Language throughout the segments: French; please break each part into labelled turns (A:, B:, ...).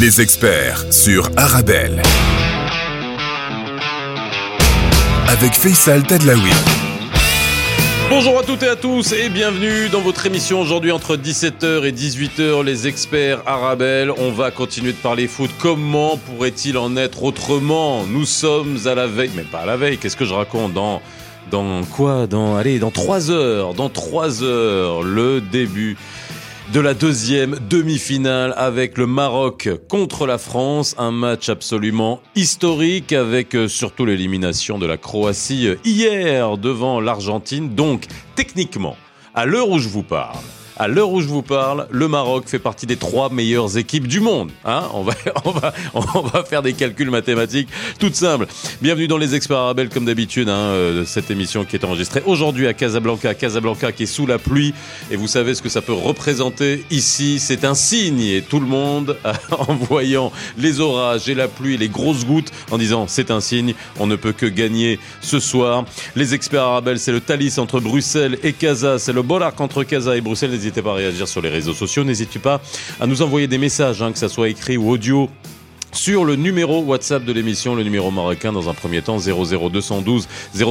A: Les experts sur Arabelle. Avec Faisal Tadlaoui.
B: Bonjour à toutes et à tous et bienvenue dans votre émission aujourd'hui entre 17h et 18h les experts Arabelle. On va continuer de parler foot. Comment pourrait-il en être autrement? Nous sommes à la veille, mais pas à la veille, qu'est-ce que je raconte? Dans dans quoi? Dans allez, dans 3 heures, dans 3 heures le début de la deuxième demi-finale avec le Maroc contre la France. Un match absolument historique avec euh, surtout l'élimination de la Croatie euh, hier devant l'Argentine. Donc, techniquement, à l'heure où je vous parle, à l'heure où je vous parle, le Maroc fait partie des trois meilleures équipes du monde. Hein on, va, faire des calculs mathématiques toutes simples. Bienvenue dans les experts arabes comme d'habitude, hein, euh, cette émission qui est enregistrée aujourd'hui à Casablanca. Casablanca qui est sous la pluie. Et vous savez ce que ça peut représenter ici. C'est un signe. Et tout le monde, en voyant les orages et la pluie, les grosses gouttes, en disant c'est un signe, on ne peut que gagner ce soir. Les experts arabes, c'est le Thalys entre Bruxelles et Casa. C'est le Borac entre Casa et Bruxelles n'hésitez pas à réagir sur les réseaux sociaux. N'hésitez pas à nous envoyer des messages, hein, que ça soit écrit ou audio sur le numéro WhatsApp de l'émission, le numéro marocain dans un premier temps 00212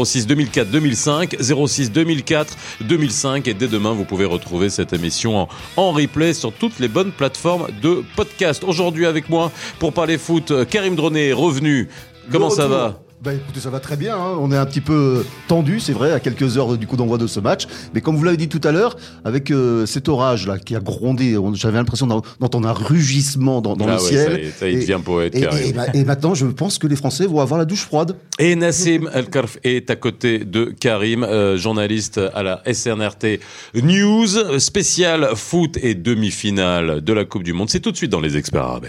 B: 06 2004 2005 06 2004 2005 et dès demain vous pouvez retrouver cette émission en, en replay sur toutes les bonnes plateformes de podcast. Aujourd'hui avec moi pour parler foot, Karim Droné est revenu. Comment ça va?
C: Bah écoutez, ça va très bien. Hein. On est un petit peu tendu, c'est vrai, à quelques heures du coup d'envoi de ce match. Mais comme vous l'avez dit tout à l'heure, avec euh, cet orage là qui a grondé, j'avais l'impression d'entendre un rugissement dans, dans
B: Ah
C: le
B: ouais,
C: ciel.
B: ça y est, ça y est, devient poète,
C: et,
B: Karim.
C: et- et ma- et maintenant, je pense que les Français vont avoir la douche froide.
B: Et Nassim El-Karf est à côté de Karim, euh, journaliste à la SNRT News, euh, spécial foot et demi-finale de la Coupe du Monde. C'est tout de suite dans les experts arabes.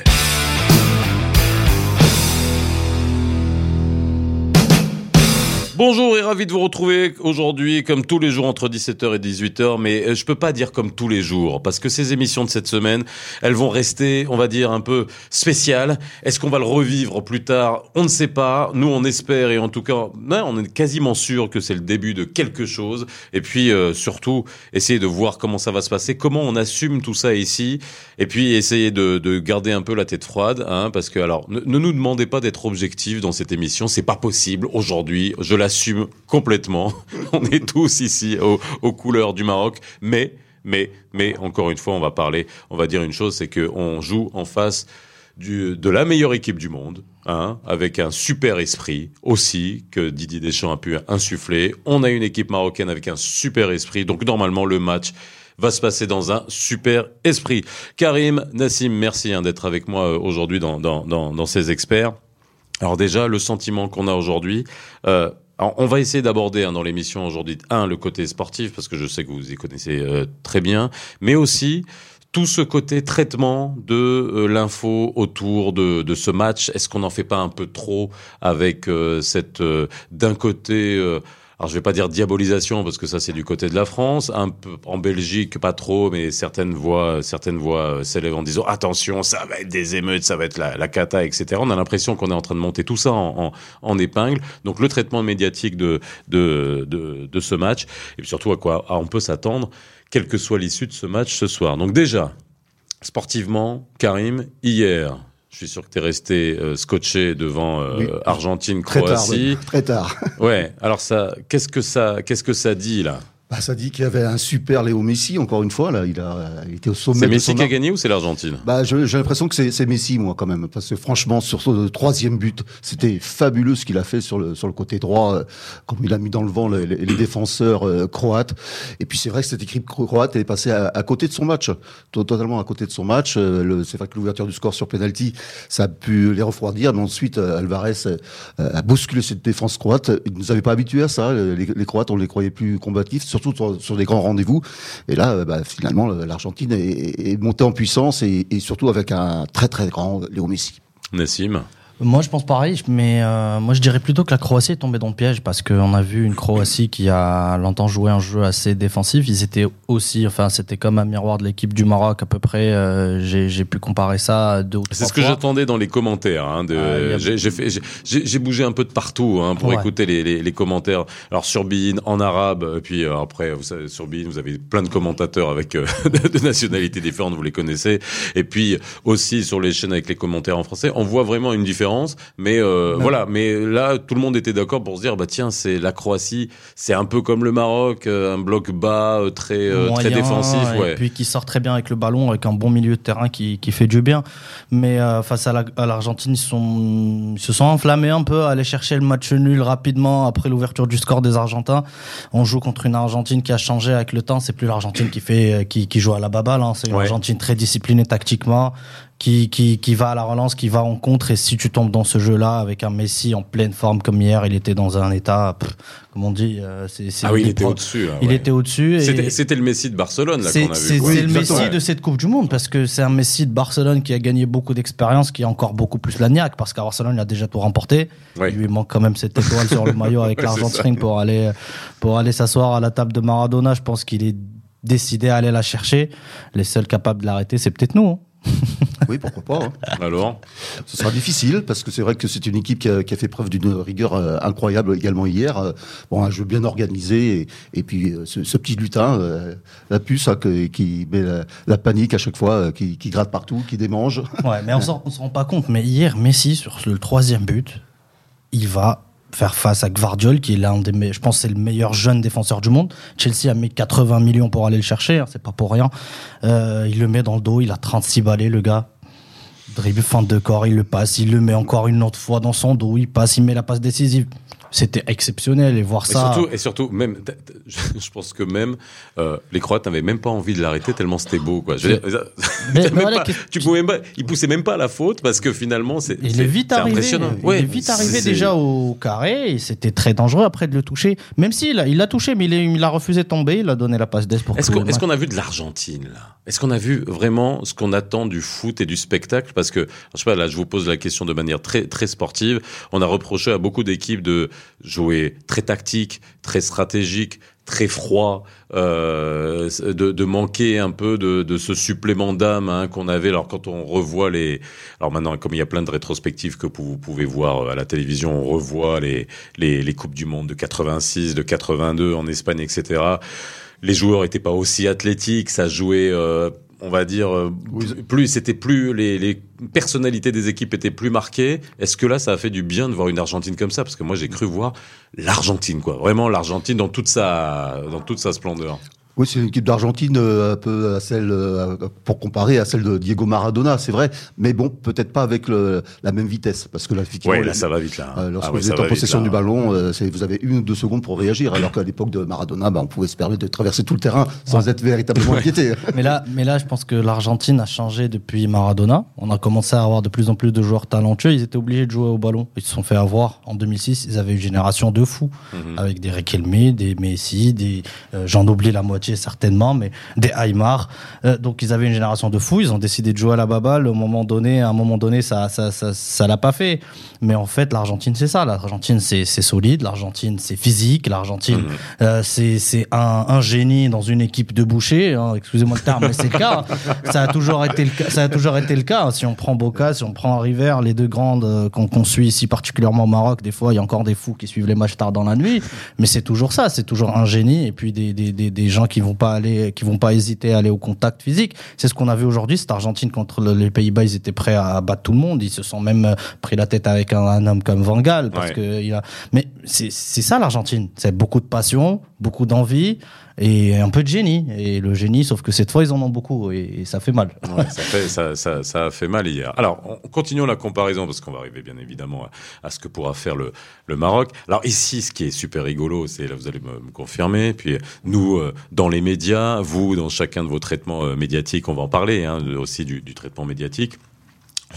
B: Bonjour et ravi de vous retrouver aujourd'hui comme tous les jours entre 17h et 18h mais euh, je peux pas dire comme tous les jours parce que ces émissions de cette semaine elles vont rester on va dire un peu spéciales. Est-ce qu'on va le revivre plus tard? On ne sait pas. Nous on espère et en tout cas on est quasiment sûr que c'est le début de quelque chose. Et puis euh, surtout essayer de voir comment ça va se passer comment on assume tout ça ici. Et puis essayer de, de garder un peu la tête froide hein, parce que alors ne, ne nous demandez pas d'être objectifs dans cette émission. C'est pas possible aujourd'hui. Je l'assume complètement on est tous ici aux, couleurs du Maroc mais mais mais encore une fois on va parler on va dire une chose c'est que on joue en face de la meilleure équipe du monde, hein, avec un super esprit aussi que Didier Deschamps a pu insuffler. On a une équipe marocaine avec un super esprit, donc normalement le match va se passer dans un super esprit. Karim, Nassim, merci hein, d'être avec moi euh, aujourd'hui dans ces experts. Alors déjà, le sentiment qu'on a aujourd'hui, euh, alors, on va essayer d'aborder hein, dans l'émission aujourd'hui, un, le côté sportif, parce que je sais que vous y connaissez euh, très bien, mais aussi tout ce côté traitement de euh, l'info autour de, de ce match. Est-ce qu'on n'en fait pas un peu trop avec euh, cette, euh, d'un côté... alors je vais pas dire diabolisation parce que ça c'est du côté de la France, un peu en Belgique pas trop, mais certaines voix, certaines voix euh, s'élèvent en disant attention, ça va être des émeutes, ça va être la, cata, etc. On a l'impression qu'on est en train de monter tout ça en, en, en épingle. Donc le traitement médiatique de de, de, de ce match et surtout à quoi on peut s'attendre, quelle que soit l'issue de ce match ce soir. Donc déjà sportivement, Karim, hier. Je suis sûr que tu es resté euh, scotché devant euh,
C: Oui.
B: Argentine,
C: Très tard.
B: Croatie.
C: oui. Très tard.
B: Ouais. Alors ça, qu'est-ce que ça, qu'est-ce que ça dit là?
C: Bah, ça dit qu'il y avait un super Léo Messi, encore une fois. Là, il, a, il était au sommet
B: C'est Messi qui a gagné ou c'est l'Argentine?
C: Bah, j'ai l'impression que c'est Messi, moi, quand même, parce que franchement, sur ce troisième but, c'était fabuleux ce qu'il a fait sur le sur le côté droit, euh, comme il a mis dans le vent les, les- défenseurs euh, croates. Et puis c'est vrai que cette équipe cro- croate est passée à, à côté de son match, to- totalement à côté de son match. Euh, C'est vrai que l'ouverture du score sur penalty, ça a pu les refroidir, mais ensuite Alvarez a bousculé cette défense croate. Ils nous avaient pas habitués à ça. Les, les Croates, on les croyait plus combatifs, surtout sur, sur des grands rendez-vous. Et là, euh, bah, finalement, l'Argentine est, est montée en puissance et, et surtout avec un très très grand Léo Messi.
B: Nassim
D: Moi, je pense pareil, mais euh, moi, je dirais plutôt que la Croatie est tombée dans le piège parce qu'on a vu une Croatie qui a longtemps joué un jeu assez défensif. Ils étaient aussi, enfin, c'était comme un miroir de l'équipe du Maroc à peu près. Euh, j'ai pu comparer ça à deux ou trois
B: C'est ce que j'attendais dans les commentaires. Hein, de, ah, j'ai bougé un peu de partout hein, pour écouter les, les, les, commentaires. Alors sur Bein en arabe, puis euh, après, vous savez, sur Bein, vous avez plein de commentateurs avec euh, de nationalités différentes, vous les connaissez. Et puis aussi sur les chaînes avec les commentaires en français, on voit vraiment une différence mais euh, voilà, mais là, tout le monde était d'accord pour se dire, bah tiens, c'est la Croatie, c'est un peu comme le Maroc, euh, un bloc bas, euh, très très défensif,
D: et puis qui sort très bien avec le ballon, avec un bon milieu de terrain qui, qui fait du bien. Mais face à l'Argentine, ils, sont, ils se sont enflammés un peu, à aller chercher le match nul rapidement après l'ouverture du score des Argentins. On joue contre une Argentine qui a changé avec le temps. C'est plus l'Argentine qui fait qui, qui joue à la baballe, hein. c'est une Argentine très disciplinée tactiquement qui, qui, qui va à la relance, qui va en contre. Et si tu tombes dans ce jeu-là avec un Messi en pleine forme comme hier, il était dans un état, comme on dit,
B: euh, c'est. Ah oui, il était au-dessus.
D: il était au-dessus.
B: C'était le Messi de Barcelone là qu'on a vu.
D: C'est le Messi de cette Coupe du Monde parce que c'est un Messi de Barcelone qui a gagné beaucoup d'expérience, qui a encore beaucoup plus la niaque parce qu'à Barcelone il a déjà tout remporté. Il lui manque quand même cette étoile sur le maillot avec l'Argentine pour aller pour aller s'asseoir à la table de Maradona. Je pense qu'il est décidé à aller la chercher. Les seuls capables de l'arrêter, c'est peut-être nous. Hein.
C: Oui, pourquoi pas. Hein.
B: Alors
C: Ce sera difficile parce que c'est vrai que c'est une équipe qui a, fait preuve d'une rigueur euh, incroyable également hier. Euh, bon, un jeu bien organisé et, puis euh, ce, petit lutin, la puce hein, qui met la, panique à chaque fois, qui, gratte partout, qui démange.
D: Ouais, mais on ne se rend pas compte. Mais hier, Messi, sur le troisième but, il va faire face à Gvardiol, qui est l'un des, je pense, c'est le meilleur jeune défenseur du monde. Chelsea a mis 80 millions pour aller le chercher, hein, c'est pas pour rien. Euh, il le met dans le dos, il a 36 balais, le gars. Dribble, fin de corps, il le passe, il le met encore une autre fois dans son dos, il passe, il met la passe décisive c'était exceptionnel et voir ça.
B: Surtout, et surtout, même, je pense que même euh, les Croates n'avaient même pas envie de l'arrêter tellement c'était beau, quoi. Je mais, tu pouvais même pas, il poussait même pas à la faute parce que finalement, c'est.
D: Il est vite arrivé. Impressionnant. Il est vite arrivé déjà au carré et c'était très dangereux après de le toucher. Même s'il il l'a touché, mais il, il, a refusé de tomber. Il a donné la passe d'Est pour.
B: Est-ce qu'on a vu de l'Argentine là? Est-ce qu'on a vu vraiment ce qu'on attend du foot et du spectacle? Parce que je sais pas, là, je vous pose la question de manière très très sportive. On a reproché à beaucoup d'équipes de jouer très tactique, très stratégique, très froid, euh, de, de, manquer un peu de, de ce supplément d'âme hein, qu'on avait. Alors quand on revoit les, alors maintenant comme il y a plein de rétrospectives que vous pouvez voir à la télévision, on revoit les les, les coupes du monde de 86, de 82 en Espagne, etc. Les joueurs n'étaient pas aussi athlétiques, ça jouait euh, on va dire, euh, plus c'était plus les, les, personnalités des équipes étaient plus marquées. Est-ce que là, ça a fait du bien de voir une Argentine comme ça? Parce que moi, j'ai cru voir l'Argentine, quoi, vraiment l'Argentine dans toute sa dans toute sa splendeur.
C: Oui, c'est une équipe d'Argentine euh, un peu à celle, euh, pour comparer à celle de Diego Maradona, c'est vrai. Mais bon, peut-être pas avec le, la même vitesse, parce que là,
B: effectivement, là, ça va vite là.
C: Euh, lorsque ah vous êtes en possession du ballon, vous avez une ou deux secondes pour réagir, alors qu'à l'époque de Maradona, bah, on pouvait se permettre de traverser tout le terrain sans être véritablement inquiété.
D: mais là, mais là, je pense que l'Argentine a changé depuis Maradona. On a commencé à avoir de plus en plus de joueurs talentueux. Ils étaient obligés de jouer au ballon. Ils se sont fait avoir en 2006. Ils avaient une génération de fous, mhm. avec des Riquelme, des Messi, des, j'en oublie la moitié certainement, mais des Aymar. Euh, donc ils avaient une génération de fous, ils ont décidé de jouer à la baballe. Au moment donné, à un moment donné, ça, ça, ça, ça l'a pas fait. Mais en fait, l'Argentine, c'est ça. L'Argentine, c'est, solide. L'Argentine, c'est physique. L'Argentine, mhm. euh, c'est, un, un, génie dans une équipe de bouchers. Hein. Excusez-moi le terme, mais c'est le cas. Ça a toujours été le cas. Ça a toujours été le cas. Si on prend Boca, si on prend River, les deux grandes euh, qu'on, qu'on suit ici particulièrement au Maroc, des fois, il y a encore des fous qui suivent les matchs tard dans la nuit. Mais c'est toujours ça. C'est toujours un génie et puis des, des, des, des gens qui vont pas aller, qui vont pas hésiter à aller au contact physique. C'est ce qu'on a vu aujourd'hui. Cette Argentine contre les Pays-Bas, ils étaient prêts à battre tout le monde. Ils se sont même euh, pris la tête avec un, homme comme Van Gaal parce que il a. Mais c'est ça l'Argentine. C'est beaucoup de passion, beaucoup d'envie et un peu de génie. Et le génie, sauf que cette fois, ils en ont beaucoup et, ça fait mal.
B: Ça, fait, ça, ça, a fait mal hier. Alors, on, continuons la comparaison parce qu'on va arriver bien évidemment à, ce que pourra faire le, le, Maroc. Alors ici, ce qui est super rigolo, c'est là, vous allez me, confirmer. Puis nous, euh, dans les médias, vous, dans chacun de vos traitements euh, médiatiques, on va en parler hein, aussi du, du traitement médiatique.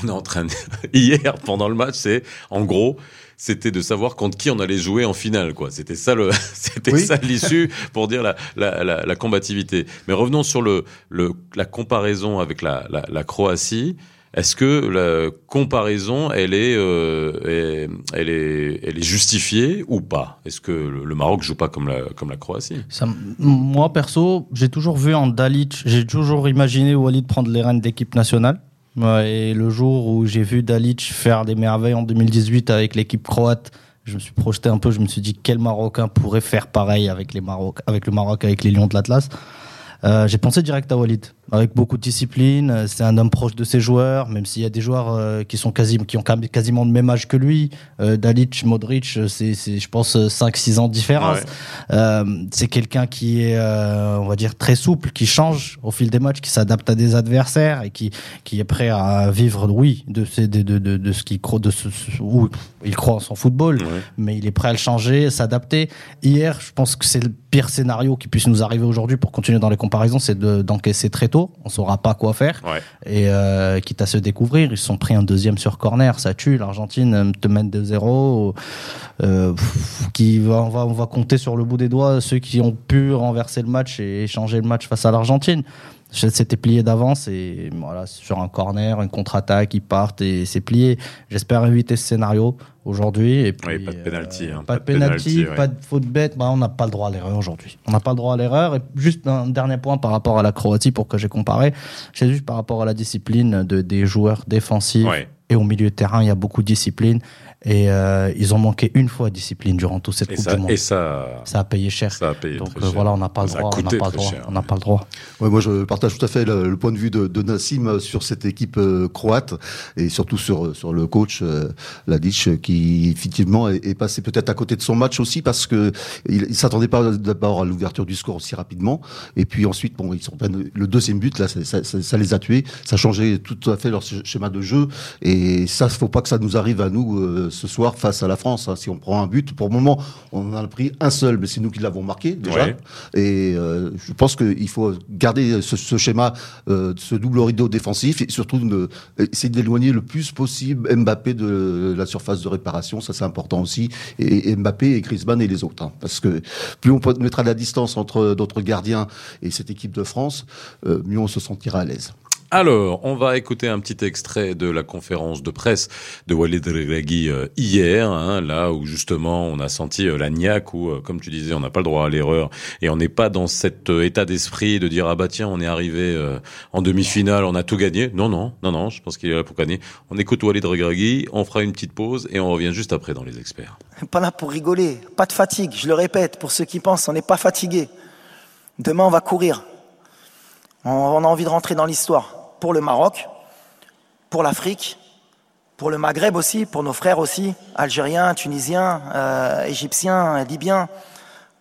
B: On est en train de... hier pendant le match, c'est en gros c'était de savoir contre qui on allait jouer en finale, quoi. C'était ça le, c'était ça l'issue pour dire la, la, la, la, combativité. Mais revenons sur le, le, la comparaison avec la, la, Croatie. Est-ce que la comparaison, elle est, euh, elle est, elle est justifiée ou pas? Est-ce que le Maroc joue pas comme la, comme la Croatie?
D: Ça, Moi, perso, j'ai toujours vu en Dalic, j'ai toujours imaginé Walid prendre les rênes d'équipe nationale. Et le jour où j'ai vu Dalic faire des merveilles en 2018 avec l'équipe croate, je me suis projeté un peu, je me suis dit quel Marocain pourrait faire pareil avec, les Maroc, avec le Maroc, avec les Lions de l'Atlas. Euh, j'ai pensé direct à Walid avec beaucoup de discipline. C'est un homme proche de ses joueurs, même s'il y a des joueurs euh, qui sont quasi, qui ont quasiment le même âge que lui. Euh, Dalic, Modric, c'est, je pense, 5-6 ans de différence. Euh, c'est quelqu'un qui est, euh, on va dire, très souple, qui change au fil des matchs, qui s'adapte à des adversaires et qui, qui est prêt à vivre, oui, de, de, de, de, de ce qu'il croit, de ce, où il croit en son football, mais il est prêt à le changer, s'adapter. Hier, je pense que c'est le pire scénario qui puisse nous arriver aujourd'hui pour continuer dans les comparaisons, c'est d'encaisser très tôt on saura pas quoi faire. Et euh, quitte à se découvrir, ils sont pris un deuxième sur corner, ça tue. L'Argentine te mène 2-0. Euh, qui va, on va, on va compter sur le bout des doigts ceux qui ont pu renverser le match et changer le match face à l'Argentine. C'était plié d'avance et voilà, sur un corner, une contre-attaque, ils partent et c'est plié. J'espère éviter ce scénario aujourd'hui. Et
B: puis, pas de penalty.
D: Euh, hein, pas, de penalty, pas de faute bête. Bah, on n'a pas le droit à l'erreur aujourd'hui. On n'a pas le droit à l'erreur. Et juste un dernier point par rapport à la Croatie pour que j'ai comparé. C'est juste par rapport à la discipline de, des joueurs défensifs. Et au milieu de terrain, il y a beaucoup de discipline. Et euh, ils ont manqué une fois de discipline durant toute cette Coupe du Monde.
B: Et ça,
D: ça a payé cher.
B: Ça a payé
D: Donc
B: très
D: euh, voilà, on n'a pas, le droit. On n'a pas, le droit. On n'a pas le droit.
C: Ouais, moi, je partage tout à fait le, point de vue de, de, Nassim sur cette équipe euh, croate et surtout sur sur le coach euh, Ladic qui effectivement est, est passé peut-être à côté de son match aussi parce que il, il s'attendait pas d'abord à l'ouverture du score aussi rapidement et puis ensuite bon ils sont le deuxième but là ça, ça, ça, les a tués ça a changé tout à fait leur schéma de jeu et ça faut pas que ça nous arrive à nous euh, ce soir face à la France. Hein. Si on prend un but, pour le moment, on en a pris un seul, mais c'est nous qui l'avons marqué déjà. Et euh, je pense qu'il faut garder ce, ce schéma, euh, ce double rideau défensif et surtout de, essayer d'éloigner le plus possible Mbappé de la surface de réparation. Ça, c'est important aussi. Et, Mbappé et Griezmann et les autres. Hein. parce que plus on mettra de la distance entre d'autres gardiens et cette équipe de France, euh, mieux on se sentira à l'aise.
B: Alors, on va écouter un petit extrait de la conférence de presse de Walid Regragui euh, hier, hein, là où justement on a senti euh, la niaque, où, euh, comme tu disais, on n'a pas le droit à l'erreur et on n'est pas dans cet état d'esprit de dire ah bah tiens, on est arrivé en demi-finale, on a tout gagné. Non, non, non, non, je pense qu'il est là pour gagner. On écoute Walid Regragui, on fera une petite pause et on revient juste après dans les experts.
E: Pas là pour rigoler, pas de fatigue. Je le répète pour ceux qui pensent, on n'est pas fatigué. Demain, on va courir. On a envie de rentrer dans l'histoire pour le Maroc, pour l'Afrique, pour le Maghreb aussi, pour nos frères aussi, algériens, tunisiens, euh, égyptiens, libyens,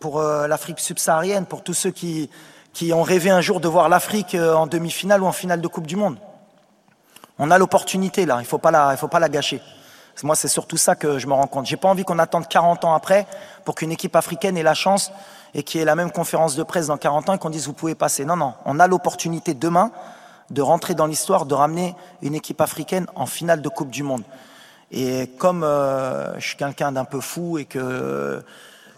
E: pour euh, l'Afrique subsaharienne, pour tous ceux qui, qui ont rêvé un jour de voir l'Afrique euh, en demi-finale ou en finale de Coupe du Monde. On a l'opportunité là, il ne faut, pas la, faut pas la gâcher. Moi, c'est surtout ça que je me rends compte. J'ai pas envie qu'on attende 40 ans après pour qu'une équipe africaine ait la chance et qu'il y ait la même conférence de presse dans 40 ans et qu'on dise vous pouvez passer. Non, non, on a l'opportunité demain de rentrer dans l'histoire, de ramener une équipe africaine en finale de Coupe du Monde. Et comme euh, je suis quelqu'un d'un peu fou et que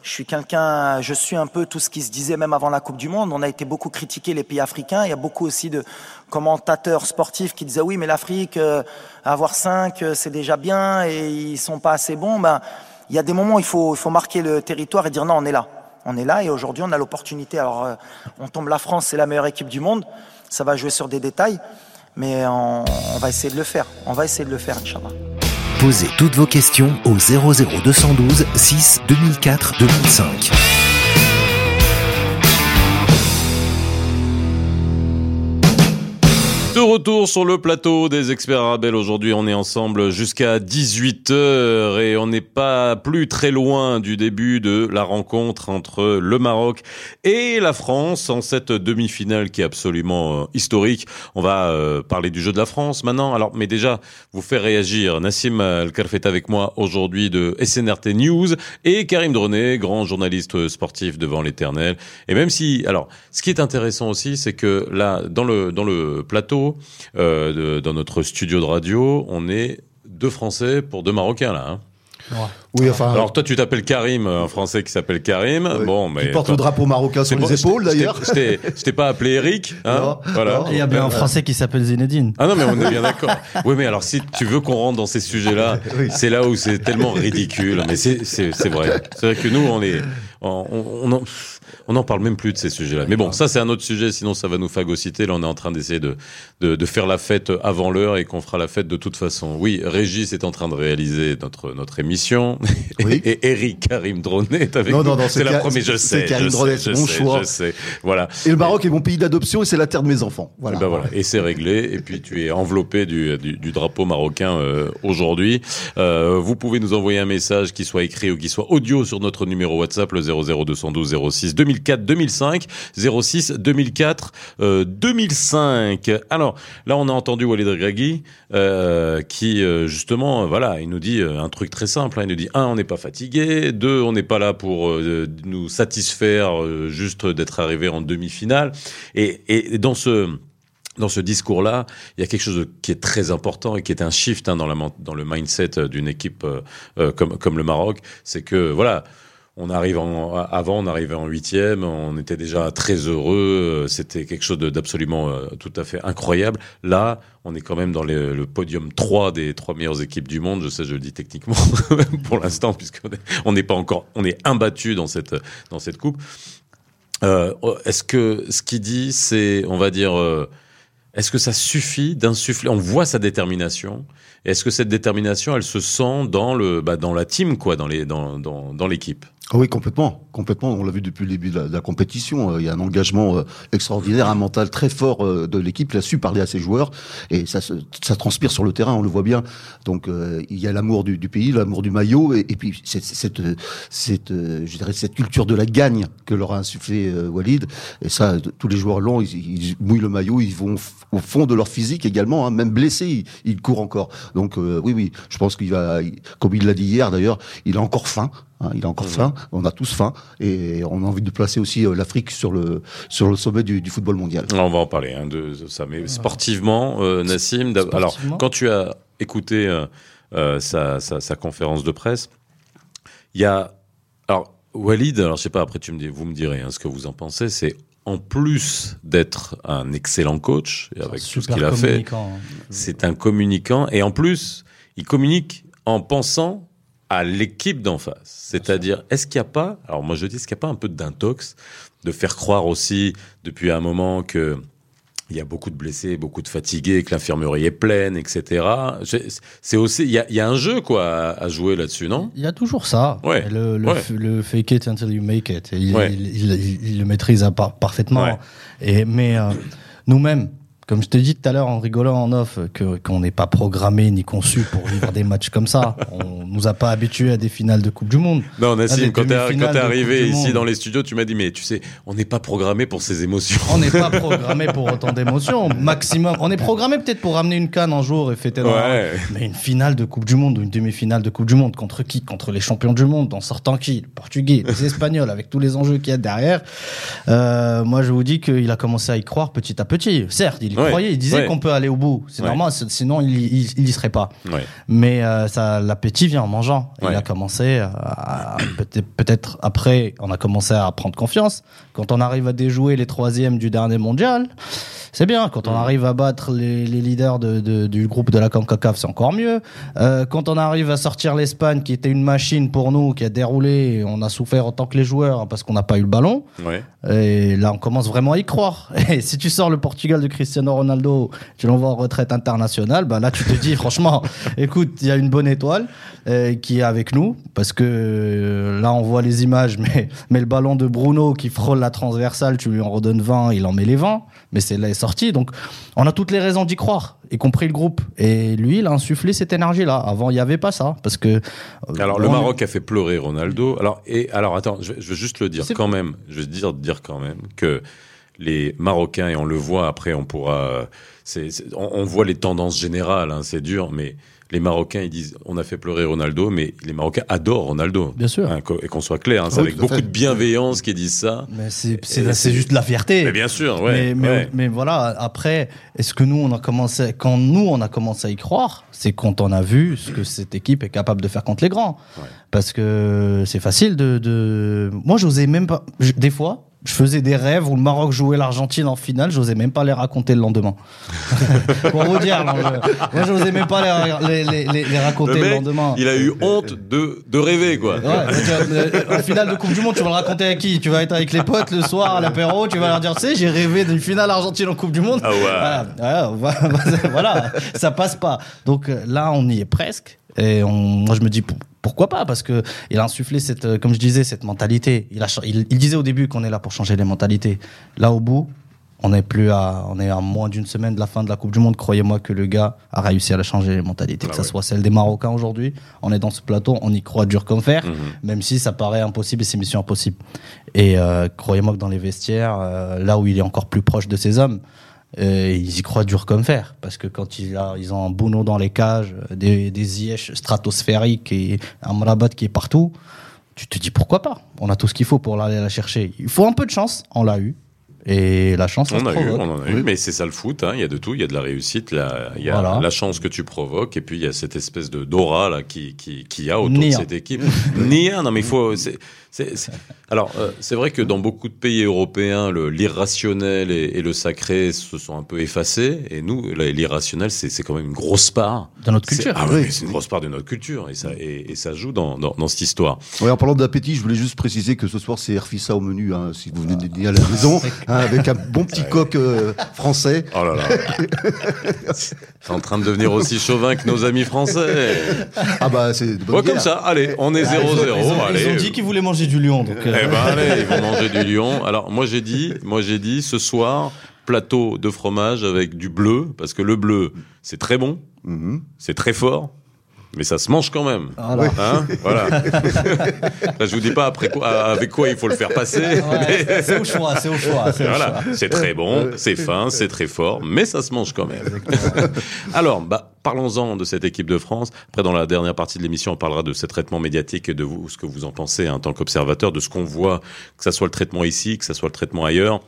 E: je suis quelqu'un, je suis un peu tout ce qui se disait même avant la Coupe du Monde. On a été beaucoup critiqué les pays africains. Il y a beaucoup aussi de commentateurs sportifs qui disaient oui, mais l'Afrique, euh, avoir cinq, euh, c'est déjà bien et ils sont pas assez bons. Ben, il y a des moments où il faut, il faut marquer le territoire et dire non, on est là. On est là et aujourd'hui on a l'opportunité. Alors, on tombe la France, c'est la meilleure équipe du monde. Ça va jouer sur des détails, mais on, va essayer de le faire. On va essayer de le faire, Inch'Allah.
F: Posez toutes vos questions au 00212 6 2004 2005.
B: Retour sur le plateau des experts Arabel. Aujourd'hui, on est ensemble jusqu'à 18h et on n'est pas plus très loin du début de la rencontre entre le Maroc et la France en cette demi-finale qui est absolument euh, historique. On va euh, parler du jeu de la France maintenant. Alors, mais déjà, vous faire réagir Nassim Al-Karfet avec moi aujourd'hui de SNRT News et Karim Dronet, grand journaliste sportif devant l'éternel. Et même si, alors, ce qui est intéressant aussi, c'est que là, dans le, dans le plateau, euh, dans notre studio de radio, on est deux Français pour deux Marocains là. Hein.
C: Oui, enfin.
B: Alors toi, tu t'appelles Karim, un Français qui s'appelle Karim.
C: ouais,
B: Bon, mais
C: qui porte le drapeau marocain sur les épaules d'ailleurs.
B: Je t'ai- je t'ai pas appelé Eric, hein
C: Non,
B: Voilà.
C: non.
D: Il y a bien un Français qui s'appelle Zinedine.
B: Ah non, mais on est bien d'accord. Oui, mais alors si tu veux qu'on rentre dans ces sujets-là,
C: Oui.
B: c'est là où c'est tellement ridicule. Mais c'est vrai. C'est vrai que nous, on est on, on, en, on en parle même plus de ces sujets-là. Mais bon, ça c'est un autre sujet. Sinon, ça va nous phagocyter. Là, on est en train d'essayer de, de de faire la fête avant l'heure et qu'on fera la fête de toute façon. Oui, Régis est en train de réaliser notre notre émission.
C: Oui.
B: Et Eric Karim Dronet est avec
C: Non,
B: nous.
C: non, non,
B: c'est
C: c'est
B: la première. Je
C: c'est
B: sais.
C: Karim Dronet, c'est mon
B: sais,
C: choix.
B: Je sais. Voilà.
C: Et le Maroc est mon pays d'adoption et c'est la terre de mes enfants.
B: Et
C: Voilà.
B: ben voilà, et c'est réglé. Et puis tu es enveloppé du, du, du drapeau marocain euh, aujourd'hui. Euh, vous pouvez nous envoyer un message qui soit écrit ou qui soit audio sur notre numéro WhatsApp le 00212 06 2004 2005 06 2004 euh, 2005. Alors là, on a entendu Walid Regragui euh, qui euh, justement, euh, voilà, il nous dit un truc très simple. hein. il nous dit un, on n'est pas fatigué. Deux, on n'est pas là pour nous satisfaire juste d'être arrivé en demi-finale. Et, dans ce dans ce discours-là, il y a quelque chose qui est très important et qui est un shift hein, dans, le mindset d'une équipe comme, comme le Maroc. C'est que voilà, on arrive en, avant, on arrivait en huitième, on était déjà très heureux. euh, C'était quelque chose d'absolument euh, tout à fait incroyable. Là, on est quand même dans le podium 3 des trois meilleures équipes du monde. Je sais, je le dis techniquement pour l'instant, puisqu'on est- on n'est pas encore, on est imbattu dans cette dans cette coupe. Euh, Est-ce que ce qu'il dit, c'est, on va dire, est-ce que ça suffit d'insuffler On voit sa détermination. Est-ce que cette détermination, elle se sent dans le, bah, dans la team, quoi, dans les, dans, dans, l'équipe?
C: Oui, complètement, complètement. On l'a vu depuis le début de la, compétition. Euh, Il y a un engagement euh, extraordinaire, un mental très fort euh, de l'équipe. Il a su parler à ses joueurs et ça, ça transpire sur le terrain. On le voit bien. Donc il y a l'amour du, pays, l'amour du maillot et, puis cette, cette, je dirais cette culture de la gagne que leur a insufflé Walid. Et ça, tous les joueurs l'ont. Ils, mouillent le maillot, ils vont au fond de leur physique également. Hein, même blessés, ils, ils courent encore. Donc oui, oui, je pense qu'il va, comme il l'a dit hier d'ailleurs, il a encore faim. Hein, il a encore faim. On a tous faim et on a envie de placer aussi euh, l'Afrique sur le sur le sommet du, du football mondial.
B: Alors, On va en parler hein, de, de ça. Mais sportivement, euh, Nassim, alors quand tu as écouté euh, euh, sa, sa, sa conférence de presse, il y a alors Walid. Alors je sais pas. Après, tu me dis, vous me direz hein, ce que vous en pensez. C'est en plus d'être un excellent coach et avec tout ce qu'il a fait,
D: communicant,
B: c'est un communicant et en plus, il communique en pensant à l'équipe d'en face. C'est-à-dire, est-ce qu'il n'y a pas, alors moi je dis, est-ce qu'il n'y a pas un peu d'intox de faire croire aussi depuis un moment que il y a beaucoup de blessés, beaucoup de fatigués, que l'infirmerie est pleine, etc. C'est aussi, il y a, il y a un jeu quoi à, jouer là-dessus, non?
D: Il y a toujours ça.
B: Ouais.
D: Le, le,
B: Ouais.
D: f- le fake it until you make it. Il,
B: Ouais.
D: il, il- il- il le maîtrise à par- parfaitement. Et, mais euh, nous-mêmes, comme je t'ai dit tout à l'heure en rigolant en off, que qu'on n'est pas programmé ni conçu pour vivre des matchs comme ça. On nous a pas habitués à des finales de Coupe du Monde.
B: Non,
D: Ah,
B: Nassim,
D: des
B: quand t'es arrivé ici dans les studios, tu m'as dit, mais tu sais, on n'est pas programmé pour ces émotions.
D: On n'est pas programmé pour autant d'émotions. Maximum. On est programmé peut-être pour ramener une canne un jour et fêter dans
B: Ouais.
D: Mais une finale de Coupe du Monde ou une demi-finale de Coupe du Monde contre qui? Contre les champions du monde, en sortant qui? Le Portugais, les Espagnols, avec tous les enjeux qu'il y a derrière. Euh, moi, je vous dis qu'il a commencé à y croire petit à petit. Certes, il y
B: Ouais,
D: croyait, il disait
B: ouais.
D: qu'on peut aller au bout. C'est
B: Ouais.
D: normal, sinon il, il, il y serait pas. Mais euh, ça, l'appétit vient en mangeant. Il a commencé, peut-être, après, on a commencé à prendre confiance. Quand on arrive à déjouer les troisièmes du dernier mondial, c'est bien. Quand on arrive à battre les, les leaders de, de- du groupe de la CONCACAF, c'est encore mieux. Euh, quand on arrive à sortir l'Espagne, qui était une machine pour nous, qui a déroulé, on a souffert en tant que les joueurs parce qu'on n'a pas eu le ballon. Et là, on commence vraiment à y croire. Et si tu sors le Portugal de Cristiano Ronaldo, tu l'envoies en retraite internationale, bah là, tu te dis, franchement, écoute, il y a une bonne étoile euh, qui est avec nous. Parce que euh, là, on voit les images, mais, mais le ballon de Bruno qui frôle la transversale, tu lui en redonnes 20, il en met les 20. Mais c'est là est sorti. Donc, on a toutes les raisons d'y croire, y compris le groupe. Et lui, il a insufflé cette énergie-là. Avant, il n'y avait pas ça. Parce que. euh,
B: Alors, le Maroc a fait pleurer Ronaldo. Alors, et, alors attends, je, je veux juste le dire quand même. Je veux dire, dire quand même que les Marocains, et on le voit après, on pourra. c'est c'est- on, on voit les tendances générales, hein, c'est dur, mais les Marocains, ils disent, on a fait pleurer Ronaldo, mais les Marocains adorent Ronaldo.
D: Bien sûr.
B: Hein, et qu'on soit clair, hein, c'est
C: Ah oui,
B: avec beaucoup
C: fait.
B: de bienveillance qu'ils disent ça.
D: Mais c'est juste de la fierté.
B: Mais bien sûr, ouais.
D: mais, mais,
B: ouais.
D: mais voilà, après, est-ce que nous, on a commencé, quand nous, on a commencé à y croire, c'est quand on a vu ce que cette équipe est capable de faire contre les grands.
B: Ouais.
D: Parce que c'est facile de, de... Moi, j'osais même pas. Des fois, je faisais des rêves où le Maroc jouait l'Argentine en finale, j'osais même pas les raconter le lendemain. Pour vous dire, non, je- moi, j'osais même pas les, les, les, les- les raconter
B: Le
D: lendemain.
B: il a eu honte de, de rêver, quoi.
D: Ouais, en finale de Coupe du Monde, tu vas le raconter à qui? Tu vas être avec les potes le soir à l'apéro, tu vas leur dire, tu sais, j'ai rêvé d'une finale Argentine en Coupe du Monde.
B: Ah ouais.
D: Voilà, voilà, voilà, ça passe pas. Donc euh, là, on y est presque. Et on, moi, je me dis, pour- pourquoi pas? Parce que il a insufflé cette, euh, comme je disais, cette mentalité. Il, a, cha- il, il disait au début qu'on est là pour changer les mentalités. Là, au bout, on est plus à, on est à moins d'une semaine de la fin de la Coupe du Monde. Croyez-moi que le gars a réussi à la changer les mentalités,
B: Ah
D: que ce
B: ouais.
D: soit celle des Marocains aujourd'hui. On est dans ce plateau, on y croit dur comme fer,
B: Mhm.
D: même si ça paraît impossible et c'est mission impossible. Et euh, croyez-moi que dans les vestiaires, euh, là où il est encore plus proche de ses hommes, euh, ils y croient dur comme fer. Parce que quand ils ont un Bouno dans les cages, euh, des, des stratosphériques et un Mrabat qui est partout, tu te dis pourquoi pas? On a tout ce qu'il faut pour aller la chercher. Il faut un peu de chance, on l'a eu. Et la chance, ça
B: On
D: se
B: a eu, on en a eu, mais c'est ça le foot. hein. Il y a de tout. Il y a de la réussite, la- il y a
D: Voilà.
B: la chance que tu provoques, et puis il y a cette espèce de d'aura là qui qui qui y a autour de cette équipe. Néant. Non, mais il faut. c'est- Alors, euh, c'est vrai que dans beaucoup de pays européens, le- l'irrationnel et, et le sacré se sont un peu effacés, et nous, l'irrationnel, c'est c'est quand même une grosse part.
D: Dans notre culture.
B: Ah oui, c'est une grosse part de notre culture, et ça et, et ça joue dans, dans dans cette histoire.
C: Ouais, en parlant d'appétit, je voulais juste préciser que ce soir c'est Herfissa au menu, hein, si vous venez de dîner à la maison, hein, avec un bon petit coq euh, français.
B: Oh là là. T'es en train de devenir aussi chauvin que nos amis français.
C: Ah bah c'est de bonne
B: Ouais, comme ça, allez, on est 0-0.
D: Ah, ils, ont,
B: allez.
D: ils ont dit qu'ils voulaient manger du lion. Donc, euh,
B: Eh ben allez, ils vont manger du lion. Alors moi j'ai dit, moi j'ai dit ce soir plateau de fromage avec du bleu parce que le bleu c'est très bon,
C: Mhm.
B: c'est très fort. Mais ça se mange quand même.
D: Voilà.
B: Hein voilà. Là, je vous dis pas après quoi, avec quoi il faut le faire passer.
D: Ouais, c'est- c'est au choix, c'est au choix. c'est
B: Voilà, très bon, c'est fin, c'est très fort, mais ça se mange quand même. Alors, bah, parlons-en de cette équipe de France. Après, dans la dernière partie de l'émission, on parlera de ce traitement médiatique et de vous, ce que vous en pensez hein, en tant qu'observateur, de ce qu'on voit, que ça soit le traitement ici, que ça soit le traitement ailleurs.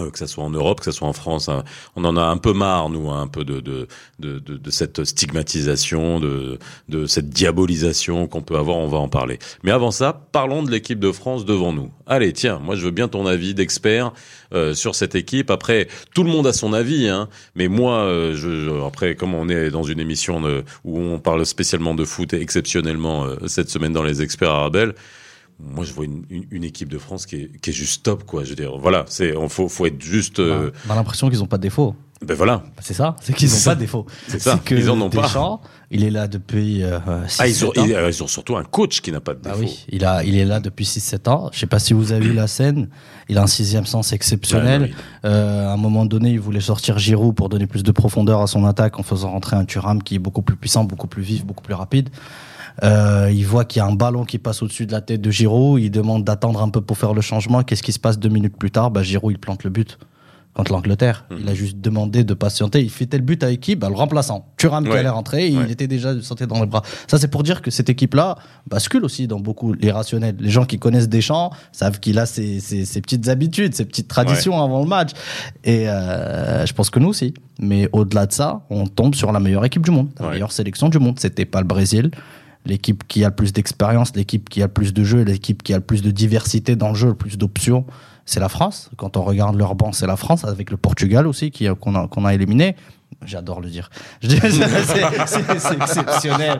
B: Euh, que ça soit en Europe, que ça soit en France, hein. on en a un peu marre, nous, hein, un peu de de, de, de, de cette stigmatisation, de, de cette diabolisation qu'on peut avoir. On va en parler. Mais avant ça, parlons de l'équipe de France devant nous. Allez, tiens, moi, je veux bien ton avis d'expert euh, sur cette équipe. Après, tout le monde a son avis, hein, mais moi, euh, je, je- après, comme on est dans une émission de- où on parle spécialement de foot et exceptionnellement euh, cette semaine dans les experts Arabelle. Moi, je vois une, une, une équipe de France qui est, qui est juste top, quoi. Je veux dire, voilà, c'est, on faut, faut être juste, euh,
D: On a l'impression qu'ils n'ont pas de défaut.
B: ben voilà,
D: Bah, C'est ça, c'est qu'ils n'ont pas de défaut.
B: c'est ça.
D: que
B: Ils en ont pas.
D: Deschamps, il est là depuis euh, 6
B: Ah, ils ont,
D: 7 ans.
B: ils, euh, ils ont surtout un coach qui n'a pas de
D: Ah
B: défaut.
D: oui, il, a, il est là depuis 6-7 ans. Je sais pas si vous avez vu la scène. Il a un sixième sens exceptionnel.
B: Ouais, non,
D: Euh, à un moment donné, il voulait sortir Giroud pour donner plus de profondeur à son attaque en faisant rentrer un Thuram qui est beaucoup plus puissant, beaucoup plus vif, beaucoup plus rapide. Euh, il voit qu'il y a un ballon qui passe au-dessus de la tête de Giroud. Il demande d'attendre un peu pour faire le changement. Qu'est-ce qui se passe deux minutes plus tard? Bah, Giroud, il plante le but contre l'Angleterre.
B: Mhm.
D: Il a juste demandé de patienter. Il fait tel but avec qui bah, Le remplaçant. Thuram qui allait rentrer,
B: Ouais.
D: il était déjà sauté dans les bras. Ça, c'est pour dire que cette équipe-là bascule aussi dans beaucoup les rationnels. Les gens qui connaissent Deschamps savent qu'il a ses, ses, ses petites habitudes, ses petites traditions avant le match. Et euh, je pense que nous aussi. Mais au-delà de ça, on tombe sur la meilleure équipe du monde, la meilleure sélection du monde. C'était pas le Brésil. L'équipe qui a le plus d'expérience, l'équipe qui a le plus de jeux, l'équipe qui a le plus de diversité dans le jeu, le plus d'options, c'est la France. Quand on regarde leur banc, c'est la France, avec le Portugal aussi, a- qu'on a, qu'on a éliminé. J'adore le dire. C'est- exceptionnel.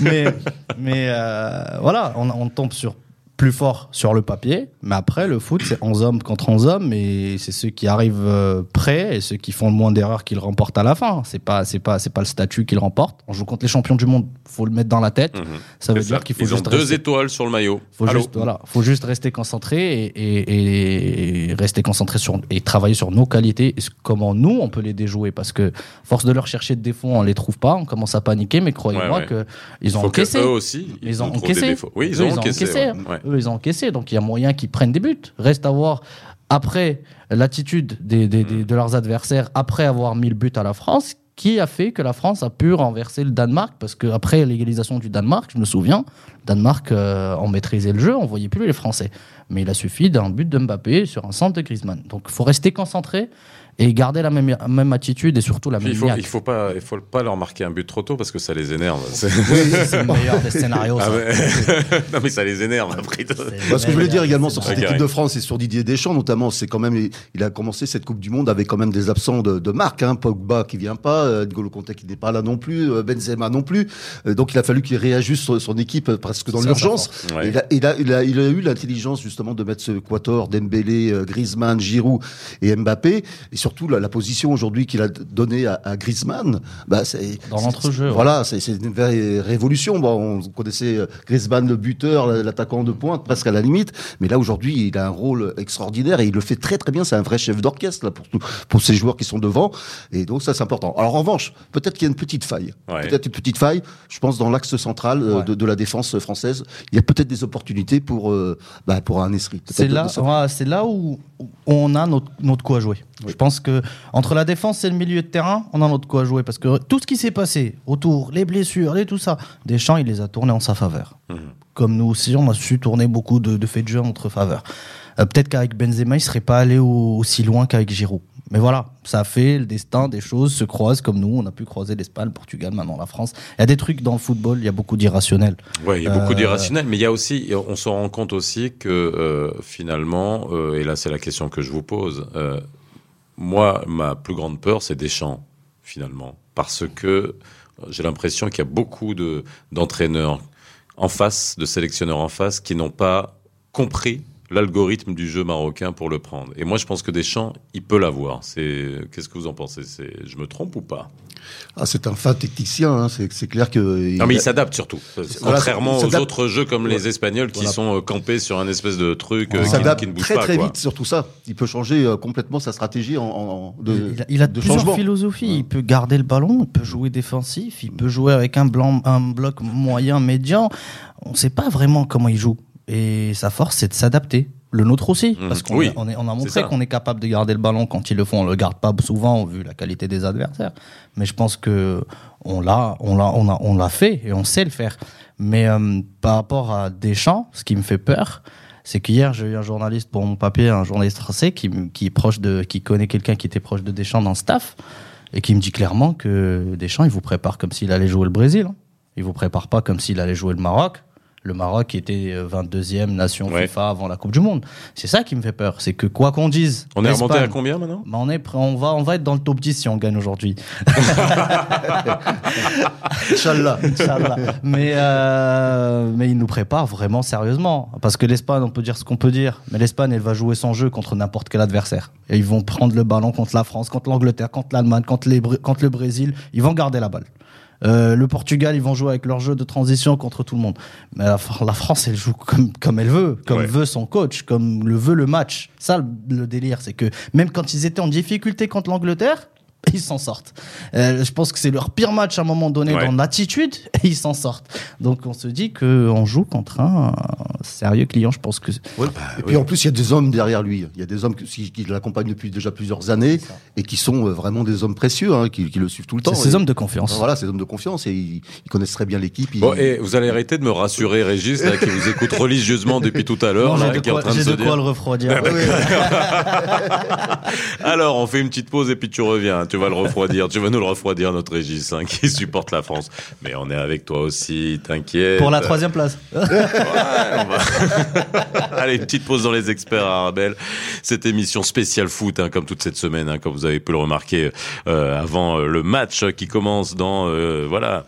D: mais euh, voilà, on tombe sur plus fort sur le papier, mais après le foot c'est 11 hommes contre 11 hommes et c'est ceux qui arrivent euh, prêts et ceux qui font le moins d'erreurs qui le remportent à la fin. C'est pas c'est pas c'est pas le statut qui le remporte. On joue contre les champions du monde, faut le mettre dans la tête.
B: Mhm.
D: Ça veut
B: ça.
D: dire qu'il faut
B: Ils ont
D: juste
B: deux
D: rester,
B: étoiles sur le maillot.
D: faut
B: Allô
D: juste voilà, faut juste rester concentré et, et, et rester concentré sur et travailler sur nos qualités et comment nous on peut les déjouer parce que force de leur chercher de défauts, on les trouve pas, on commence à paniquer mais croyez-moi
B: Ouais, ouais.
D: que ils ont
B: Faut que
D: encaissé.
B: eux aussi,
D: Ils ont encaissé.
B: des défauts. Oui, ils
D: Eux,
B: ont encaissé. ouais. Ouais.
D: Eux, ils ont encaissé. Donc, il y a moyen qu'ils prennent des buts. Reste à voir, après l'attitude des- de leurs adversaires, après avoir mis le but à la France, qui a fait que la France a pu renverser le Danemark parce qu'après l'égalisation du Danemark, je me souviens, le Danemark euh, en maîtrisait le jeu, on voyait plus les Français. Mais il a suffi d'un but de Mbappé sur un centre de Griezmann. Donc il faut rester concentré et garder la même, même attitude et surtout la
B: Puis
D: même
B: il faut,
D: niaque.
B: il faut pas, il faut pas leur marquer un but trop tôt parce que ça les énerve. C'est-
D: C'est le meilleur des scénarios.
B: Ah
D: ça.
B: ouais. non mais ça les énerve après.
C: Ce que je voulais dire également sur cette équipe de France et sur Didier Deschamps notamment, c'est quand même, il- a commencé cette Coupe du Monde avec quand même des absents de, de marque, hein, Pogba qui vient pas, euh, N'Golo Kanté qui n'est pas là non plus, euh, Benzema non plus. Euh, donc il a fallu qu'il réajuste son, son équipe presque dans l'urgence.
B: Ouais.
C: Et Il, a, il, a, il, a, il a eu l'intelligence justement de mettre ce quator, Dembélé, Griezmann, Giroud et Mbappé, et surtout la, la position aujourd'hui qu'il a donnée à, à Griezmann. Bah, c'est
D: Dans l'entrejeu, ouais.
C: Voilà, c'est une vraie révolution. Bon, on connaissait euh, Griezmann le buteur, l'attaquant de pointe, presque à la limite, mais là aujourd'hui il a un rôle extraordinaire et il le fait très très bien. C'est un vrai chef d'orchestre là pour pour ces joueurs qui sont devant, et donc ça c'est important. Alors en revanche, peut-être qu'il y a une petite faille,
B: Ouais.
C: peut-être une petite faille. Je pense dans l'axe central euh,
D: Ouais.
C: de, de la défense française, il y a peut-être des opportunités pour euh, bah, pour un Esri.
D: C'est là, c'est là où où on a notre, notre coup à jouer. Je pense que entre la défense et le milieu de terrain, on a notre à jouer parce que tout ce qui s'est passé autour, les blessures, les tout ça, Deschamps, il les a tournés en sa faveur. Comme nous aussi, on a su tourner beaucoup de, de faits de jeu en notre faveur. Euh, Peut-être qu'avec Benzema, il serait pas allé au- aussi loin qu'avec Giroud. Mais voilà, ça fait le destin des choses se croisent comme nous. On a pu croiser l'Espagne, le Portugal, maintenant la France. Il y a des trucs dans le football, il y a beaucoup d'irrationnel.
B: Ouais, il y a beaucoup
D: Euh,
B: d'irrationnel, mais il y a aussi, on se rend compte aussi que euh, finalement, euh, et là c'est la question que je vous pose, moi ma plus grande peur c'est Deschamps finalement, parce que euh, j'ai l'impression qu'il y a beaucoup de d'entraîneurs en face, de sélectionneurs en face, qui n'ont pas compris l'algorithme du jeu marocain pour le prendre. Et moi, je pense que Deschamps, il peut l'avoir. C'est, qu'est-ce que vous en pensez? C'est, je me trompe ou pas?
C: Ah, c'est un fin technicien. hein. C'est clair que
B: Non, mais il s'adapte surtout.
C: Voilà,
B: Contrairement aux autres jeux comme les Espagnols qui
C: Voilà.
B: sont euh, campés sur un espèce de truc euh,
C: il
B: qui, ne bouge
C: très
B: pas.
C: très
B: quoi.
C: vite sur tout ça. Il peut changer euh, complètement sa stratégie en, en- de,
D: il a, il a
C: de
D: plusieurs philosophies. Il peut garder le ballon, il peut jouer défensif, il peut jouer avec un, blanc, un bloc moyen, médian. On ne sait pas vraiment comment il joue. Et sa force, c'est de s'adapter. Le nôtre aussi,
B: Mhm.
D: parce qu'on
B: Oui,
D: on, a montré qu'on est capable de garder le ballon quand ils le font. On le garde pas souvent vu la qualité des adversaires, mais je pense que on l'a, on l'a, on a, on l'a fait et on sait le faire. Mais euh, par rapport à Deschamps, ce qui me fait peur, c'est qu'hier j'ai eu un journaliste pour mon papier, un journaliste français qui, qui est proche de, qui connaît quelqu'un qui était proche de Deschamps dans le staff et qui me dit clairement que Deschamps il vous prépare comme s'il allait jouer le Brésil. hein. Il vous prépare pas comme s'il allait jouer le Maroc. Le Maroc était euh, 22e nation
B: Ouais.
D: FIFA avant la Coupe du Monde. C'est ça qui me fait peur, c'est que quoi qu'on dise,
B: On est remonté à combien maintenant
D: bah, on, est, on, va, on va être dans le top 10 si on gagne aujourd'hui.
C: Inch'Allah.
D: Mais, euh, mais il nous prépare vraiment sérieusement. Parce que l'Espagne, on peut dire ce qu'on peut dire, mais l'Espagne, elle va jouer son jeu contre n'importe quel adversaire. Et ils vont prendre le ballon contre la France, contre l'Angleterre, contre l'Allemagne, contre, les contre le Brésil. Ils vont garder la balle. Euh, le Portugal, ils vont jouer avec leur jeu de transition contre tout le monde. Mais la, Fr- la France, elle joue comme, comme elle veut, comme
B: Ouais.
D: veut son coach, comme le veut le match. Ça, le, le délire, c'est que même quand ils étaient en difficulté contre l'Angleterre, ils s'en sortent. Euh, je pense que c'est leur pire match à un moment donné
B: Ouais.
D: dans l'attitude et ils s'en sortent. Donc on se dit qu'on joue contre un sérieux client. Je pense que
C: Ouais. et puis en plus, il y a des hommes derrière lui. Il y a des hommes qui, qui l'accompagnent depuis déjà plusieurs années et qui sont euh, vraiment des hommes précieux, hein, qui, qui le suivent tout le temps.
D: c'est ces hommes de confiance.
C: Voilà, ces hommes de confiance et ils, ils connaissent très bien l'équipe. ils-
B: Bon, et vous allez arrêter de me rassurer, Régis, là, qui vous écoute religieusement depuis tout à l'heure,
D: j'ai de
B: qui est en
D: quoi,
B: train de
D: de quoi
B: dire.
D: le refroidir.
B: Alors, on fait une petite pause et puis tu reviens. Tu vas le refroidir. tu vas nous le refroidir, notre Régis, hein, qui supporte la France. Mais on est avec toi aussi, t'inquiète.
D: Pour la troisième place.
B: Ouais, va- Allez, une petite pause dans les experts à Arabelle. Cette émission spéciale foot, hein, comme toute cette semaine, hein, comme vous avez pu le remarquer, euh, avant euh, le match qui commence dans, euh, voilà,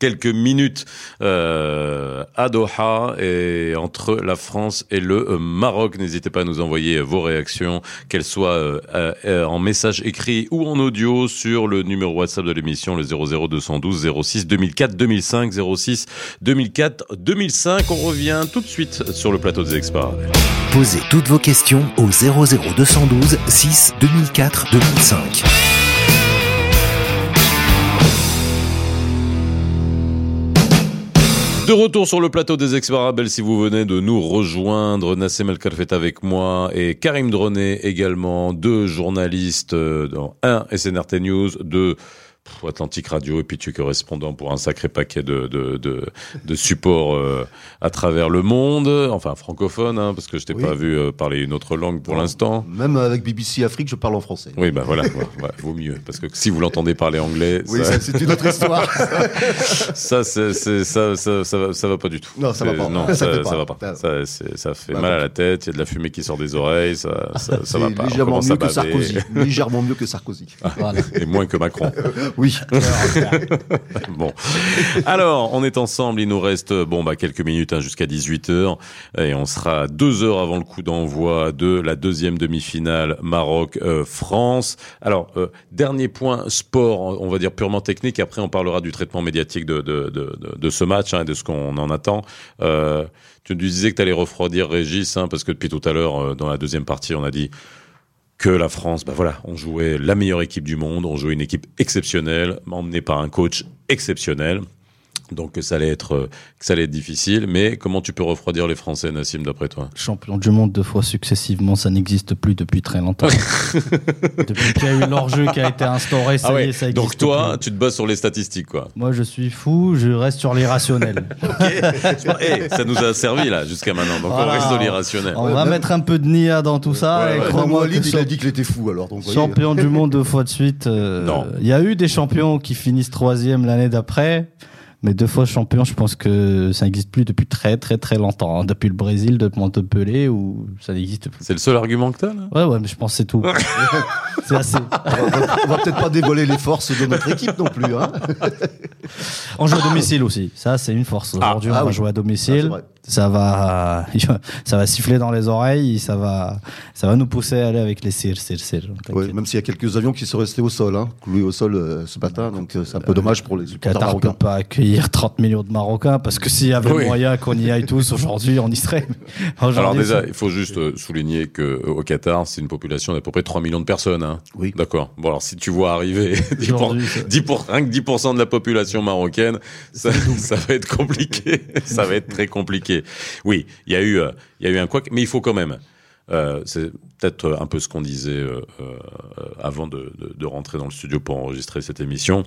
B: quelques minutes euh, à Doha et entre la France et le euh, Maroc. N'hésitez pas à nous envoyer vos réactions, qu'elles soient euh, euh, en message écrit ou en audio sur le numéro WhatsApp de l'émission, le 00212 06 2004 2005 06 2004 2005. On revient tout de suite sur le plateau des experts.
F: Posez toutes vos questions au 00212 6 2004 2005.
B: De retour sur le plateau des experts Arabel, si vous venez de nous rejoindre, Nassem El est avec moi et Karim Dronet également, deux journalistes, euh, dans un SNRT News, deux Atlantique Radio et puis tu es correspondant pour un sacré paquet de de de, de supports euh, à travers le monde, enfin francophone, hein, parce que je t'ai
C: Oui.
B: pas vu euh, parler une autre langue pour l'instant.
C: Même avec BBC Afrique, je parle en français.
B: Oui, bah voilà, ouais, ouais, vaut mieux, parce que si vous l'entendez parler anglais,
C: Oui,
B: ça,
C: c'est une autre histoire.
B: ça, c'est, c'est- ça, ça, ça, va, ça va pas du tout.
C: Non, ça va pas.
B: Non,
C: Ça
B: ça,
C: fait
B: ça
C: pas.
B: va pas.
C: Ça-
B: Ça, c'est- ça fait
C: Bah,
B: mal à la tête, il y a de la fumée qui sort des oreilles, ça, ça, ça va pas.
C: Légèrement mieux que. Sarkozy. légèrement mieux que Sarkozy.
D: Voilà.
B: Et moins que Macron.
C: Oui.
B: Bon. Alors, on est ensemble. Il nous reste, bon, bah, quelques minutes, hein, jusqu'à 18h. Et on sera deux heures avant le coup d'envoi de la deuxième demi-finale Maroc-France. Alors, euh, dernier point, sport, on va dire purement technique. Après, on parlera du traitement médiatique de, de, de, de, ce match, hein, et de ce qu'on en attend. Euh, tu disais que tu allais refroidir Régis, hein, parce que depuis tout à l'heure, euh, dans la deuxième partie, on a dit que la France, bah voilà, on jouait la meilleure équipe du monde, on jouait une équipe exceptionnelle, emmenée par un coach exceptionnel. Donc que ça allait être euh, que ça allait être difficile, mais comment tu peux refroidir les Français, Nassim, d'après toi?
D: Champion du monde deux fois successivement, ça n'existe plus depuis très longtemps. depuis qu'il y a eu l'enjeu qui a été instauré, ça y est, ça existe
B: Ah Donc toi,
D: plus.
B: tu te bases sur les statistiques, quoi.
D: Moi, je suis fou, je reste sur l'irrationnel.
B: Eh, ça nous a servi là jusqu'à maintenant. Donc
D: Voilà.
B: on reste dans l'irrationnel.
D: On va
C: même-
D: mettre un peu de Nia dans tout ça.
B: Ouais,
D: et
B: ouais.
D: crois-moi
C: il a dit qu'il était fou, alors. Donc,
D: champion du monde deux fois de suite. euh,
B: Non.
D: Il y a eu des champions qui finissent troisième l'année d'après. Mais deux fois champion, je pense que ça n'existe plus depuis très très très longtemps. hein. Depuis le Brésil, depuis Montpellier, où ça n'existe plus.
B: C'est le seul argument que t'as là?
D: Ouais, ouais, mais je pense que c'est tout. c'est assez.
C: On va, va peut-être pas dévoiler les forces de notre équipe non plus. Hein.
D: On joue à domicile aussi. Ça, c'est une force. Aujourd'hui,
C: Ah,
D: on va
C: oui.
D: jouer à
C: Ah,
D: domicile. Ça va, ça va siffler dans les oreilles. Ça va, ça va nous pousser à aller avec les cires, cires, cires.
C: Ouais,
D: T'inquiète.
C: même s'il y a quelques avions qui sont restés au sol, hein, cloués au sol euh, ce matin, donc euh, c'est un peu dommage pour les
D: Le
C: supporters
D: Qatar peut
C: marocains.
D: pas accueillir 30 millions de Marocains parce que s'il y avait
B: Oui.
D: moyen qu'on y aille tous aujourd'hui, on y serait. Aujourd'hui,
B: Alors déjà, il faut juste euh, souligner que au Qatar, c'est une population d'à peu près 3 millions de personnes. Hein.
C: Oui.
B: D'accord. Bon alors si tu vois arriver 10%,
D: Aujourd'hui, c'est-
B: 10 pour, rien que 10% de la population marocaine, ça, ça va être compliqué. ça va être très compliqué. Oui, il y a eu, euh, il y a eu un quoi, mais il faut quand même. Euh, c'est peut-être un peu ce qu'on disait euh, avant de rentrer dans le studio pour enregistrer cette émission.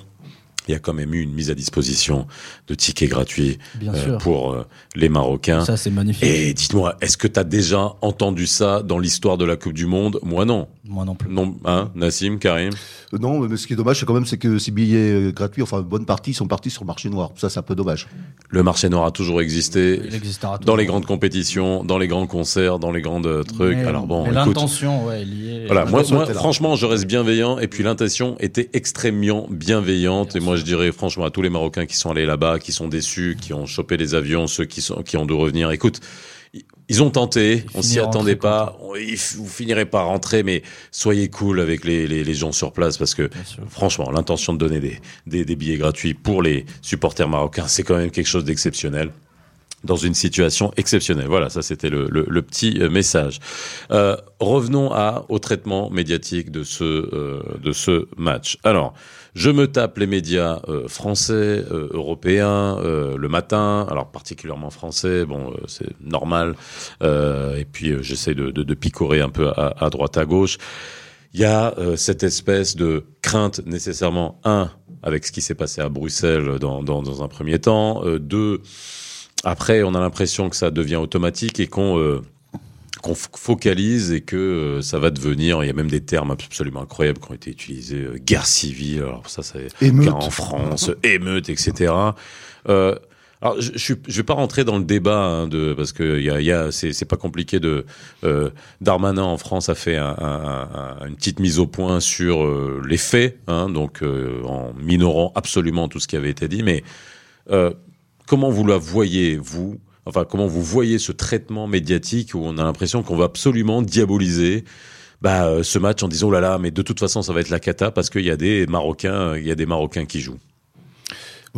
B: Il y a quand même eu une mise à disposition de tickets gratuits euh, pour euh, les Marocains.
D: Ça, c'est magnifique.
B: Et dites-moi, est-ce que tu as déjà entendu ça dans l'histoire de la Coupe du Monde? Moi non.
D: Moi non plus.
B: Non, hein, Nassim, Karim?
C: Euh, Non, mais ce qui est dommage, c'est quand même c'est que ces billets euh, gratuits, enfin une bonne partie, sont partis sur le marché noir. Ça, c'est un peu dommage.
B: Le marché noir a toujours existé
D: Il existera
B: dans les grandes compétitions, dans les grands concerts, dans les grandes trucs.
D: Mais-
B: Alors bon,
D: mais
B: écoute,
D: l'intention, ouais, liée.
B: voilà, moi, franchement, je reste bienveillant et puis l'intention était extrêmement bienveillante et moi je dirais franchement à tous les Marocains qui sont allés là-bas, qui sont déçus, qui ont chopé les avions, ceux qui sont qui ont dû revenir. Écoute, ils ont tenté,
D: Ils
B: on s'y attendait pas, on- vous finirez par rentrer, mais soyez cool avec les, les, les gens sur place parce que franchement, l'intention de donner des, des, des billets gratuits pour les supporters marocains, c'est quand même quelque chose d'exceptionnel dans une situation exceptionnelle. Voilà, ça c'était le, le, le petit euh, message. Euh, revenons à, au traitement médiatique de ce, euh, de ce match. Alors, je me tape les médias euh, français, euh, européens, euh, le matin, alors particulièrement français, bon, c'est normal. Et puis, j'essaie de, de, de picorer un peu à, à droite, à gauche. Il y a euh, cette espèce de crainte nécessairement, un, avec ce qui s'est passé à Bruxelles dans, dans, dans un premier temps, euh, deux, après, on a l'impression que ça devient automatique et qu'on euh, qu'on focalise et que euh, ça va devenir. Il y a même des termes absolument incroyables qui ont été utilisés euh, guerre civile. Alors ça, c'est en France, émeute, etc. Euh, alors, je, je, je vais pas rentrer dans le débat hein, de parce que y a, il y a c'est pas compliqué de euh, Darmanin en France a fait un- un- un- une petite mise au point sur euh, les faits, hein, donc euh, en minorant absolument tout ce qui avait été dit, mais comment vous la voyez, vous? Enfin, comment vous voyez ce traitement médiatique où on a l'impression qu'on va absolument diaboliser bah, euh, ce match en disant oh là là, mais de toute façon ça va être la cata parce qu'il y a des Marocains, il y a des Marocains qui jouent.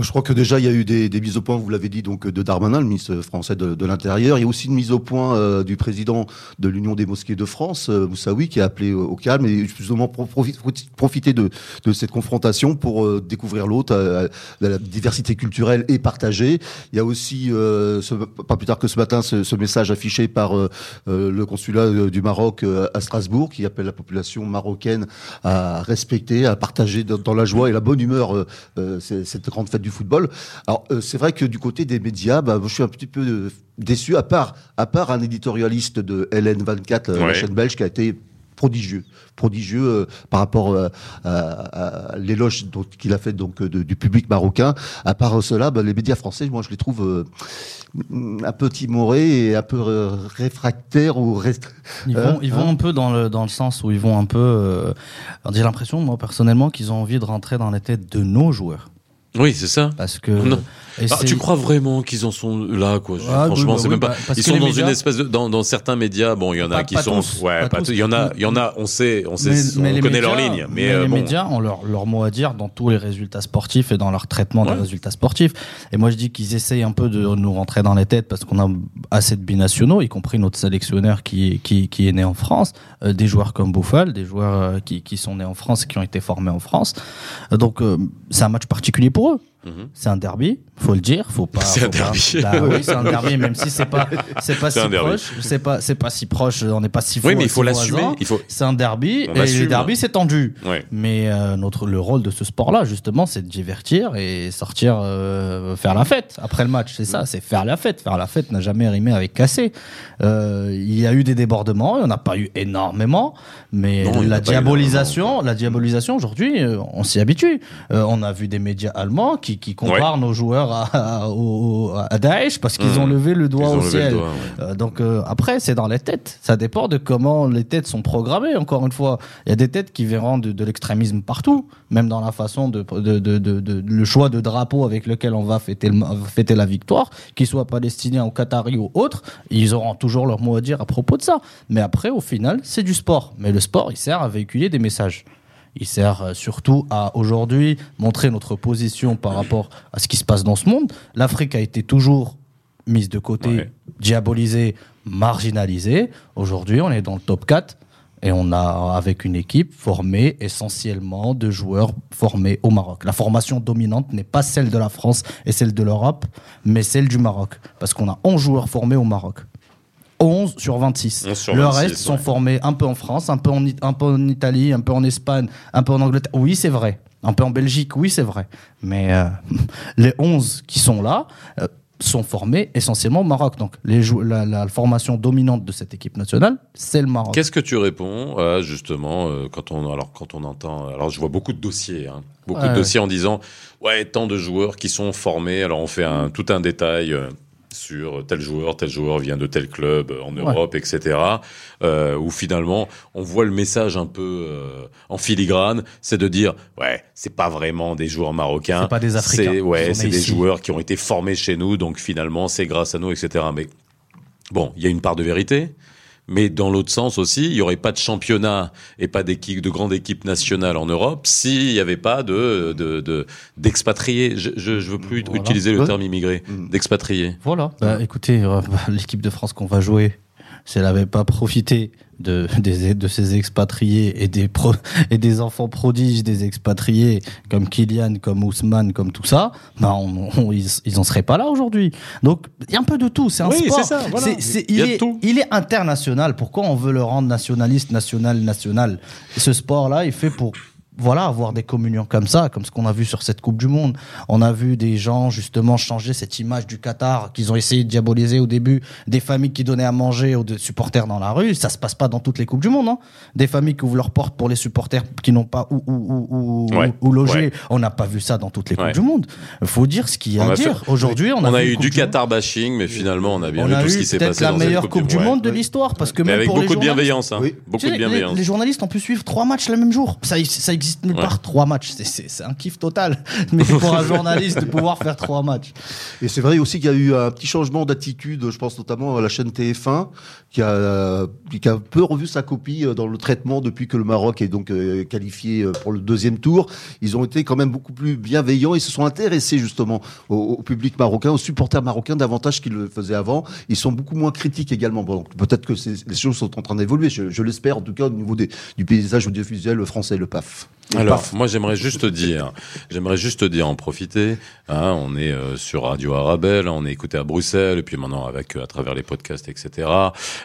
C: Je crois que déjà il y a eu des, des mises au point, vous l'avez dit, donc de Darmanin, le ministre français de, de l'Intérieur. Il y a aussi une mise au point euh, du président de l'Union des mosquées de France, euh, Moussaoui, qui a appelé au, calme et justement pro- profi- profiter de, de cette confrontation pour euh, découvrir l'autre, euh, la diversité culturelle et partagée. Il y a aussi, ce- pas plus tard que ce matin, ce, ce message affiché par le consulat du Maroc à Strasbourg, qui appelle la population marocaine à respecter, à partager dans, dans la joie et la bonne humeur cette grande fête du football. Alors euh, c'est vrai que du côté des médias, bah, moi, je suis un petit peu euh, déçu, à part, à part un éditorialiste de LN24, euh, la chaîne belge, qui a été prodigieux, prodigieux euh, par rapport euh, à, à l'éloge qu'il a fait donc de- du public marocain. À part cela, bah, les médias français, moi je les trouve euh, un peu timorés et un peu euh, réfractaires ou rest-
D: Ils
C: Hein,
D: vont, ils vont
C: hein.
D: un peu dans le, dans le sens où ils vont un peu. euh, J'ai l'impression, moi personnellement, qu'ils ont envie de rentrer dans les têtes de nos joueurs.
B: Oui, c'est ça.
D: Parce que.
B: Non. Ah, tu crois vraiment qu'ils en sont là, quoi?
D: Ah,
B: Franchement,
D: oui, bah
B: c'est
D: oui,
B: même pas.
D: bah, parce
B: ils sont dans
D: médias-
B: une espèce de dans, dans certains médias. Bon, il y en a
D: Pas-
B: qui
D: pas
B: sont.
D: tous,
B: ouais,
D: pas
B: pas
D: tous.
B: Il y en a, il y en a. On sait, on sait,
D: Mais-
B: on
D: mais
B: connaît
D: médias-
B: leurs lignes. Mais,
D: mais
B: euh,
D: les
B: bon.
D: médias ont leur, leur mot à dire dans tous les résultats sportifs et dans leur traitement
B: Ouais.
D: des résultats sportifs. Et moi, je dis qu'ils essayent un peu de nous rentrer dans les têtes parce qu'on a assez de binationaux, y compris notre sélectionneur qui, qui, qui est né en France, euh, des joueurs comme Bouffal, des joueurs euh, qui, qui sont nés en France et qui ont été formés en France. Euh, donc, euh, c'est un match particulier pour eux.
B: Mhm.
D: C'est un derby, faut le dire, faut pas.
B: C'est un
D: pas-
B: derby.
D: Bah oui, c'est un derby, même si c'est pas, c'est pas si
B: un derby.
D: proche, c'est pas, c'est pas si proche, on n'est pas si
B: Oui,
D: faux-
B: mais il faut l'assumer. Il faut.
D: C'est un derby
B: On
D: et les derbys c'est tendu.
B: Ouais.
D: Mais euh, notre le rôle de ce sport-là justement, c'est de divertir et sortir euh, faire la fête après le match. C'est
B: Mm.
D: ça, c'est faire la fête. Faire la fête n'a jamais rimé avec casser. Euh, il y a eu des débordements, il n'y en a pas eu énormément, mais
B: Non,
D: la
B: pas
D: diabolisation, la diabolisation aujourd'hui, on s'y habitue. On a vu des médias allemands qui, qui comparent nos joueurs à, à, au- à Daesh parce qu'ils ont levé le doigt
B: Ils
D: au ciel.
B: doigt, ouais.
D: Euh, donc euh, après, c'est dans les têtes. Ça dépend de comment les têtes sont programmées. Encore une fois, il y a des têtes qui verront de, de l'extrémisme partout, même dans la façon de, de, de, de- de- le choix de drapeau avec lequel on va fêter, le- fêter la victoire, qu'ils soient palestiniens ou qataris ou autres, ils auront toujours leur mot à dire à propos de ça. Mais après, au final, c'est du sport. Mais le sport, il sert à véhiculer des messages. Il sert euh, surtout à aujourd'hui montrer notre position par rapport à ce qui se passe dans ce monde. L'Afrique a été toujours mise de côté,
B: Ouais.
D: diabolisée, marginalisée. Aujourd'hui, on est dans le top 4 et on a avec une équipe formée essentiellement de joueurs formés au Maroc. La formation dominante n'est pas celle de la France et celle de l'Europe, mais celle du Maroc parce qu'on a 11 joueurs formés au Maroc. 11 sur 26.
B: 11 sur
D: le
B: 26,
D: reste sont
B: ouais.
D: formés un peu en France, un peu en, It- un peu en Italie, un peu en Espagne, un peu en Angleterre. Oui, c'est vrai. Un peu en Belgique, oui, c'est vrai. Mais euh, les 11 qui sont là euh, sont formés essentiellement au Maroc. Donc les la, la formation dominante de cette équipe nationale, c'est le Maroc.
B: Qu'est-ce que tu réponds à, justement euh, quand on alors quand on entend alors je vois beaucoup de dossiers hein, beaucoup
D: Ouais,
B: de
D: ouais.
B: dossiers en disant ouais tant de joueurs qui sont formés alors on fait un tout un détail euh, sur tel joueur tel joueur vient de tel club en Europe etc euh, où finalement on voit le message un peu euh, en filigrane c'est de dire ouais c'est pas vraiment des joueurs marocains.
D: C'est pas des Africains.
B: c'est ouais c'est des joueurs qui ont été formés chez nous donc finalement c'est grâce à nous etc mais Bon, il y a une part de vérité, mais dans l'autre sens aussi, il n'y aurait pas de championnat et pas d'équipe, de grande équipe nationale en Europe s'il n'y avait pas de, de, de- d'expatriés. Je, je veux plus
D: Voilà.
B: utiliser le terme immigré,
C: Mm.
B: d'expatriés.
D: Voilà. Bah, écoutez, euh, l'équipe de France qu'on va jouer, si elle n'avait pas profité de, des, de ces expatriés et des, pro, et des enfants prodiges des expatriés comme Kylian, comme Ousmane, comme tout ça, bah on, on- ils, ils en seraient pas là aujourd'hui. Donc il y a un peu de tout. C'est un
B: Oui,
D: sport.
B: c'est ça, voilà. Il
D: est, il est international. Pourquoi on veut le rendre nationaliste, national, national? Ce sport-là, il fait pour voilà, avoir des communions comme ça, comme ce qu'on a vu sur cette Coupe du Monde. On a vu des gens, justement, changer cette image du Qatar qu'ils ont essayé de diaboliser au début. Des familles qui donnaient à manger aux supporters dans la rue. Ça se passe pas dans toutes les Coupes du Monde, hein. Des familles qui ouvrent leurs portes pour les supporters qui n'ont pas où, où, où, où,
B: Ouais,
D: où loger.
B: ouais.
D: On n'a pas vu ça dans toutes les Coupes
B: Ouais.
D: du Monde. Il faut dire ce qu'il y a
B: On
D: à
B: fait-
D: dire. Aujourd'hui, on,
B: On a,
D: vu
B: eu du. Qatar bashing, mais finalement, on a bien
D: On
B: vu
D: a
B: tout ce qui s'est passé
D: la
B: dans cette
D: meilleure
B: Coupe,
D: Coupe du
B: Ouais.
D: Monde de l'histoire parce que
B: Mais
D: même
B: avec
D: pour les
B: beaucoup de bienveillance, hein.
C: Oui.
B: Beaucoup
D: Tu sais,
B: de
D: les-
B: bienveillance.
D: Les, journalistes ont pu suivre trois matchs la même jour. Ça, ça n'existe nulle part. Trois matchs, c'est- c'est c'est un kiff total. Mais pour un journaliste de pouvoir faire trois matchs.
C: Et c'est vrai aussi qu'il y a eu un petit changement d'attitude, je pense notamment à la chaîne TF1, qui a, euh, qui a un peu revu sa copie euh, dans le traitement depuis que le Maroc est donc euh, qualifié pour le deuxième tour. Ils ont été quand même beaucoup plus bienveillants. Ils se sont intéressés justement au, au public marocain, aux supporters marocains davantage qu'ils le faisaient avant. Ils sont beaucoup moins critiques également. Bon, donc peut-être que c'est- les choses sont en train d'évoluer. Je, je l'espère en tout cas au niveau des, du paysage audiovisuel français, le PAF.
B: Alors,
C: PAF.
B: moi, j'aimerais juste dire, j'aimerais juste dire, en profiter. Hein, on est euh, sur Radio Arabelle, on est écouté à Bruxelles, et puis maintenant avec euh, à travers les podcasts, etc.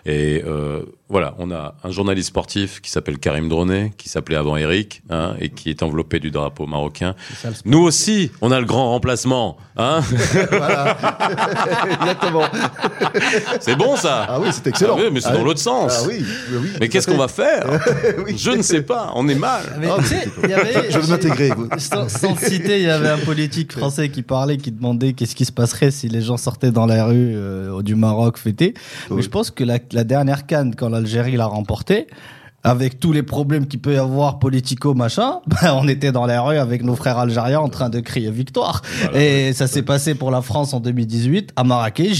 B: Et euh, voilà, on a un journaliste sportif qui s'appelle Karim Dronet, qui s'appelait avant Eric, hein, et qui est enveloppé du drapeau marocain. Nous aussi, on a le grand remplacement. Hein
C: voilà. Exactement.
B: c'est bon ça.
C: Ah oui, c'est excellent.
B: Ah oui, mais c'est
C: Ah
B: dans
C: oui.
B: l'autre sens.
C: Ah oui, oui, oui,
B: Mais qu'est-ce qu'on va faire
C: Oui.
B: Je ne sais pas. On est mal.
D: Mais
C: Ah,
D: y avait-
C: Je veux m'intégrer.
D: Sans, citer, il y avait un politique français qui parlait, qui demandait qu'est-ce qui se passerait si les gens sortaient dans la rue euh, du Maroc fêter. Mais je pense que la, la dernière canne, quand l'Algérie l'a remportée, avec tous les problèmes qu'il peut y avoir politico machin, ben, on était dans la rue avec nos frères algériens en train de crier victoire. Et ça s'est passé pour la France en 2018 à Marrakech.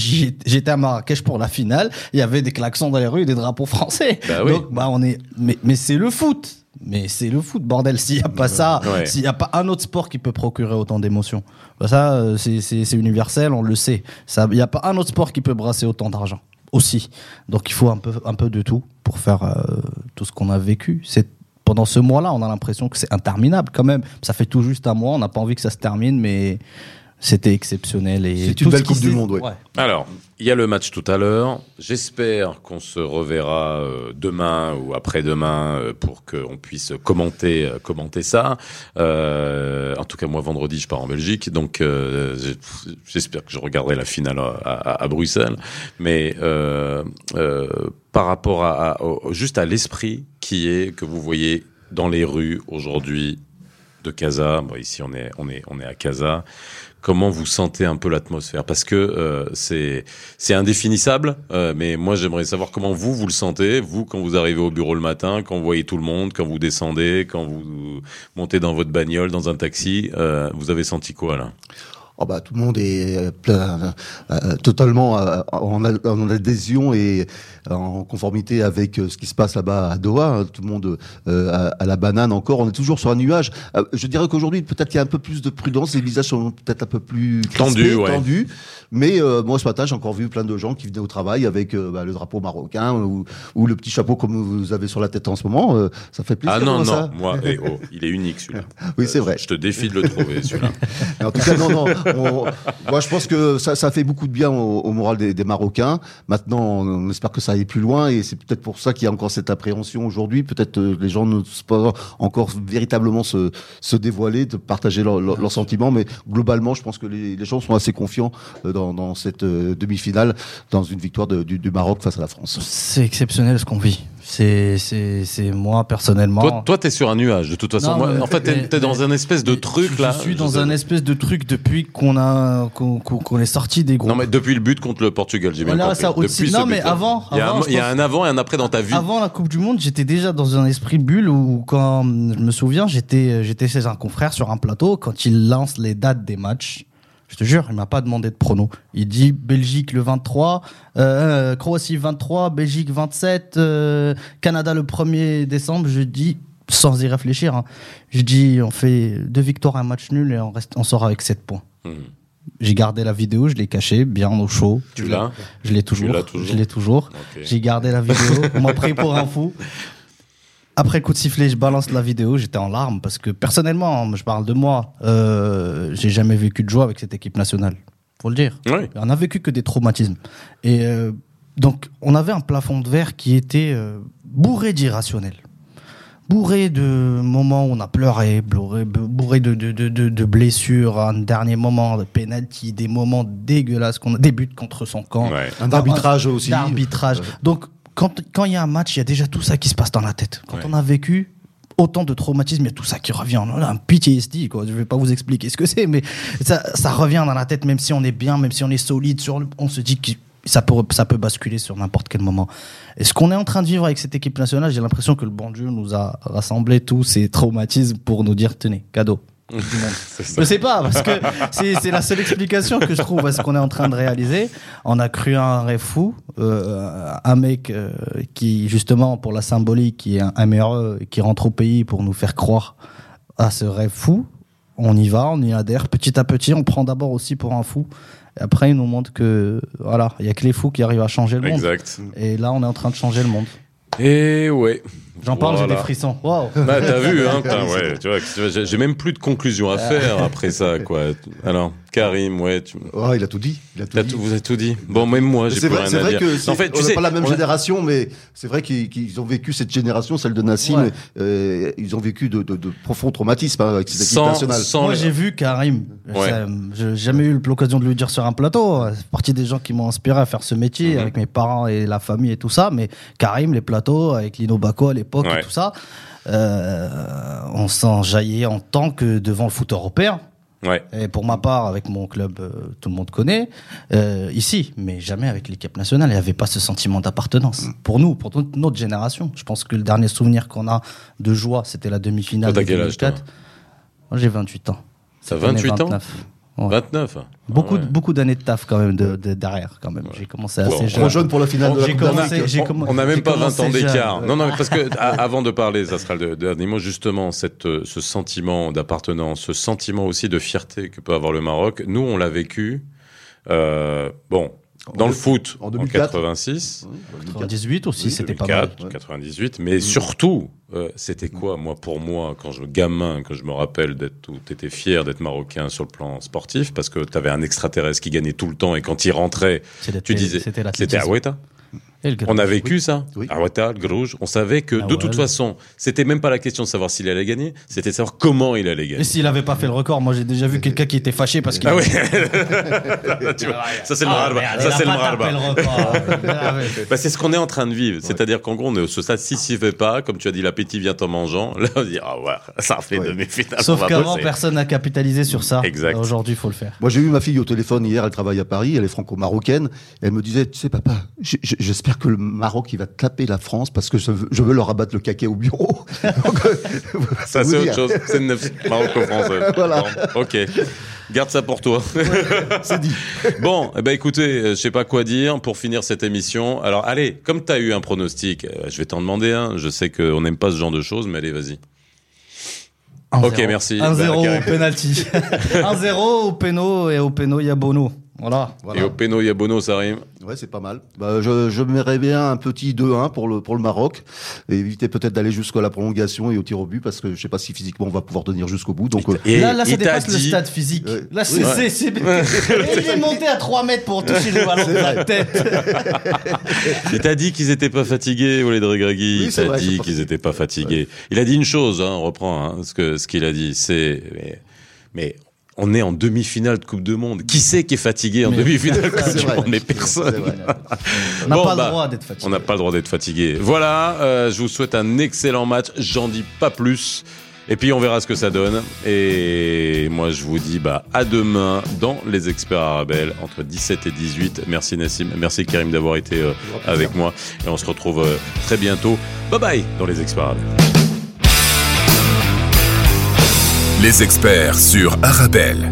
D: J'étais à Marrakech pour la finale. Il y avait des klaxons dans les rues, et des drapeaux français.
B: Bah oui.
D: Donc bah on est, mais, mais c'est le foot. Mais c'est le foot, bordel. S'il n'y a pas ça,
B: Ouais.
D: s'il n'y a pas un autre sport qui peut procurer autant d'émotions, bah ça, euh, c'est- universel, on le sait. Il n'y a pas un autre sport qui peut brasser autant d'argent aussi. Donc il faut un peu, un peu de tout pour faire euh, tout ce qu'on a vécu. C'est pendant ce mois-là, on a l'impression que c'est interminable quand même. Ça fait tout juste un mois, on n'a pas envie que ça se termine, mais c'était exceptionnel. et
C: C'est une belle Coupe du Monde, ouais.
B: Alors, il y a le match tout à l'heure. J'espère qu'on se reverra euh, demain ou après-demain euh, pour qu'on puisse commenter, euh, commenter ça. Euh, en tout cas, moi, vendredi, je pars en Belgique, donc euh, j'espère que je regarderai la finale à, à- à Bruxelles. Mais euh, euh, par rapport à, à- au- juste à l'esprit qui est que vous voyez dans les rues aujourd'hui de Casa. Bon, ici, on est, on est, on est à Casa. Comment vous sentez un peu l'atmosphère? Parce que euh, c'est, c'est indéfinissable. euh, mais moi, j'aimerais savoir comment vous, vous le sentez. Vous, quand vous arrivez au bureau le matin, quand vous voyez tout le monde, quand vous descendez, quand vous montez dans votre bagnole, dans un taxi, euh, vous avez senti quoi là?
C: Oh bah, tout le monde est euh, plein, euh, totalement euh, en, adhésion et en conformité avec euh, ce qui se passe là-bas à Doha. hein. Tout le monde euh, à, à la banane encore. On est toujours sur un nuage. Euh, je dirais qu'aujourd'hui, peut-être qu'il y a un peu plus de prudence. Les visages sont peut-être un peu plus
B: Tendus, ouais.
C: tendus. Mais euh, moi, ce matin, j'ai encore vu plein de gens qui venaient au travail avec euh, bah, le drapeau marocain ou, ou le petit chapeau comme vous avez sur la tête en ce moment. Euh, ça fait plaisir.
B: Ah non, non,
C: ça?
B: moi, eh, oh, il est unique celui-là.
C: Oui, c'est vrai.
B: Je te défie de le trouver celui-là.
C: En tout cas, non, non. Moi, je pense que ça, fait beaucoup de bien au, moral des, Marocains. Maintenant, on, espère que ça aille plus loin, et c'est peut-être pour ça qu'il y a encore cette appréhension aujourd'hui. Peut-être euh, les gens ne sont pas encore véritablement se, se dévoiler, de partager leurs leur, leurs sentiments, mais globalement, je pense que les, gens sont assez confiants euh, dans, cette euh, demi-finale, dans une victoire du Maroc face à la France.
D: C'est exceptionnel ce qu'on vit. C'est, c'est, c'est moi personnellement.
B: Toi, toi, t'es sur un nuage. De toute façon,
D: Non,
B: moi,
D: mais-
B: en fait, t'es
D: mais-
B: t'es dans
D: mais-
B: un espèce de truc
D: je,
B: là.
D: Je suis
B: Je
D: dans
B: sais-
D: un espèce de truc depuis qu'on a qu'on, est sorti des groupes.
B: Non, mais depuis le but contre le Portugal, j'ai bien
D: Voilà,
B: compris.
D: ça aussi.
B: Depuis
D: Non, mais avant-
B: il y a,
D: avant,
B: un, il y a un avant et un après dans ta vie.
D: Avant la Coupe du Monde, j'étais déjà dans un esprit bulle où, quand je me souviens, j'étais j'étais chez un confrère sur un plateau quand il lance les dates des matchs. Je te jure, il m'a pas demandé de prono. Il dit Belgique le 23, euh, Croatie 23, Belgique 27, euh, Canada le 1er décembre. Je dis sans y réfléchir. hein, je dis on fait deux victoires, un match nul et on reste, on sort avec 7 points.
B: Mhm.
D: J'ai gardé la vidéo, je l'ai cachée bien au chaud.
B: Tu l'as
D: Je l'ai toujours. Je l'ai toujours. J'ai gardé la vidéo. On m'a pris pour un fou. Après coup de sifflet, je balance la vidéo. J'étais en larmes parce que personnellement, je parle de moi. Euh, j'ai jamais vécu de joie avec cette équipe nationale. Faut le dire.
B: Oui.
D: On a vécu que des traumatismes. Et euh, donc, on avait un plafond de verre qui était euh, bourré d'irrationnel. Bourré de moments où on a pleuré, bourré, bourré de, de, de, de, de blessures, un dernier moment, de penalty, des moments dégueulasses, qu'on a, des buts contre son camp
B: Ouais.
C: Un arbitrage aussi.
D: d'arbitrage. Donc, quand quand il y a un match, il y a déjà tout ça qui se passe dans la tête. Quand
B: Ouais.
D: on a vécu autant de traumatismes, il y a tout ça qui revient. On a un PTSD, quoi. Je vais pas vous expliquer ce que c'est, mais ça, ça revient dans la tête, même si on est bien, même si on est solide sur le, on se dit que ça peut, ça peut basculer sur n'importe quel moment. Et ce qu'on est en train de vivre avec cette équipe nationale, j'ai l'impression que le bon Dieu nous a rassemblés tous ces traumatismes pour nous dire tenez, cadeau. Je sais pas, parce que c'est la seule explication que je trouve à ce qu'on est en train de réaliser. On a cru un rêve fou, euh, un mec euh, qui, justement, pour la symbolique, qui est un MRE, qui rentre au pays pour nous faire croire à ce rêve fou. On y va, on y adhère petit à petit. On prend d'abord aussi pour un fou. Et après, il nous montre que, voilà, il y a que les fous qui arrivent à changer le monde. Et là, on est en train de changer le monde.
B: Et ouais.
D: J'en parle, j'ai des frissons. Waouh.
B: Bah, t'as vu, hein, ouais, tu vois, j'ai- même plus de conclusion à faire après ça, quoi. Alors, Karim, ouais, tu,
C: Oh, il a tout dit. Il a tout dit.
B: tout- vous avez tout dit. Bon, même moi, j'ai
C: C'est
B: plus
C: vrai,
B: rien
C: c'est
B: à
C: vrai
B: dire.
C: que c'est-
B: en fait, tu
C: on n'a
B: sais,
C: pas la même génération, mais c'est vrai qu'ils qu'ils ont vécu cette génération, celle de Nassim.
D: Ouais.
C: euh, ils ont vécu de, de, de profonds traumatismes hein, avec cette équipe
B: sans,
C: nationale.
B: sans
D: Moi,
B: le-
D: j'ai vu Karim.
B: Ouais.
D: J'ai jamais eu l'occasion de lui dire sur un plateau. C'est partie des gens qui m'ont inspiré à faire ce métier
B: Mhm.
D: avec mes parents et la famille et tout ça. Mais Karim, les plateaux avec Lino Baco à l'époque
B: Ouais.
D: et tout ça, euh, on s'en jaillait en tant que devant le foot européen.
B: Ouais.
D: Et pour ma part, avec mon club, euh, tout le monde connaît, euh, ici, mais jamais avec l'équipe nationale. Il n'y avait pas ce sentiment d'appartenance.
B: Mm.
D: Pour nous, pour toute notre génération. Je pense que le dernier souvenir qu'on a de joie, c'était la demi-finale.
B: Toi, t'as
D: de
B: quel âge, toi
D: 2004. Moi, j'ai 28 ans. Année,
B: 28 ans
D: 29. Ouais.
B: 29.
D: Beaucoup,
B: Ah ouais.
D: beaucoup d'années de taf quand même de, de- derrière quand même. J'ai commencé assez
B: Bon,
D: jeune.
C: Trop jeune pour la finale de la
D: commencé-
B: On- on n'a même pas 20 ans d'écart. Non, non, mais parce que a- avant de parler, ça sera le dernier mot, justement, cette, ce sentiment d'appartenance, ce sentiment aussi de fierté que peut avoir le Maroc. Nous, on l'a vécu. euh, bon, dans
C: En
B: le foot,
C: en
B: en
C: 2004.
B: 86.
D: 98 aussi,
C: Oui,
D: c'était pas mal.
B: 2004, 98, mais surtout, euh, c'était quoi, moi, pour moi, quand je gamin, quand je me rappelle d'être, tout, t'étais fier d'être marocain sur le plan sportif, parce que t'avais un extraterrestre qui gagnait tout le temps et quand il rentrait,
D: C'était-
B: tu disais,
D: C'était
B: c'était
D: l'athlétisme. Et
B: On a vécu ça.
C: Oui.
B: Aweta, le Grouge. On savait que
D: Ah
B: de
D: ouais.
B: toute façon, c'était même pas la question de savoir s'il allait gagner, c'était de savoir comment il allait
D: Et
B: gagner.
D: s'il avait pas fait le record, moi j'ai déjà vu quelqu'un qui était fâché parce qu'il.
B: Ah oui. Tu vois, ça c'est le
D: Ah,
B: marba.
D: merde,
B: Ça c'est le.
D: Ah ouais.
B: Bah, c'est ce qu'on est en train de vivre. C'est-à-dire qu'en gros, on est ce stade, si s'y fait pas, comme tu as dit, l'appétit vient en mangeant. Là, on dit, ah ouais, ça fait
C: Ouais.
B: demi-finale. on
D: Sauf
B: va
D: qu'avant, personne n'a capitalisé sur ça.
B: Exact.
D: Aujourd'hui, il faut le faire.
C: Moi, j'ai eu ma fille au téléphone hier, elle travaille à Paris, elle est franco-marocaine. et Elle me disait, tu sais, papa, j- j- j'espère que le Maroc, il va taper la France parce que je veux, je veux leur abattre le caquet au bureau. Donc, euh,
B: Ça, c'est autre chose. C'est neuf maroco-français.
C: Voilà.
B: Bon, ok. Garde ça pour toi.
C: C'est dit.
B: Bon, eh ben écoutez, euh, je sais pas quoi dire pour finir cette émission. Alors allez, comme tu as eu un pronostic, euh, je vais t'en demander un. Je sais qu'on n'aime pas ce genre de choses, mais allez, vas-y. Ok,
D: 1-0.
B: merci.
D: 1-0
B: Bah,
D: au penalty. 1-0 au péno et au péno, il y a Bono. Voilà.
B: Et au péno, il y a Bono, ça rime.
C: Ouais, c'est pas mal. Bah, je, je m'irais bien un petit 2-1 pour le, pour le Maroc et éviter peut-être d'aller jusqu'à la prolongation et au tir au but parce que je sais pas si physiquement on va pouvoir tenir jusqu'au bout. Donc, euh,
B: Et
D: là, là, ça dépasse le stade physique.
C: Ouais.
D: Là, c'est.
C: Oui.
D: c'est- c'est- Il est monté à 3 mètres pour toucher le ballon de la tête.
B: Il t'a dit qu'ils étaient pas fatigués.
C: Oui,
B: il
C: c'est
B: t'a
C: vrai,
B: dit qu'ils
C: pas-
B: étaient pas fatigués. Il a dit une chose, hein, on reprend hein, ce que ce qu'il a dit, c'est mais, mais on est en demi-finale de Coupe du Monde. Qui c'est qui est fatigué en demi-finale de Coupe du. Monde? Mais personne.
C: vrai.
D: On n'a
B: Bon,
D: pas
B: bah,
D: le droit d'être fatigué.
B: On n'a pas le droit d'être fatigué. Voilà, euh, je vous souhaite un excellent match. J'en dis pas plus. Et puis on verra ce que ça donne. Et moi je vous dis bah à demain dans les experts Arabelle entre 17 et 18. Merci Nassim, merci Karim d'avoir été euh, avec moi. Et on se retrouve euh, très bientôt. Bye bye dans les experts Arabelle.
A: Les experts sur Arabelle.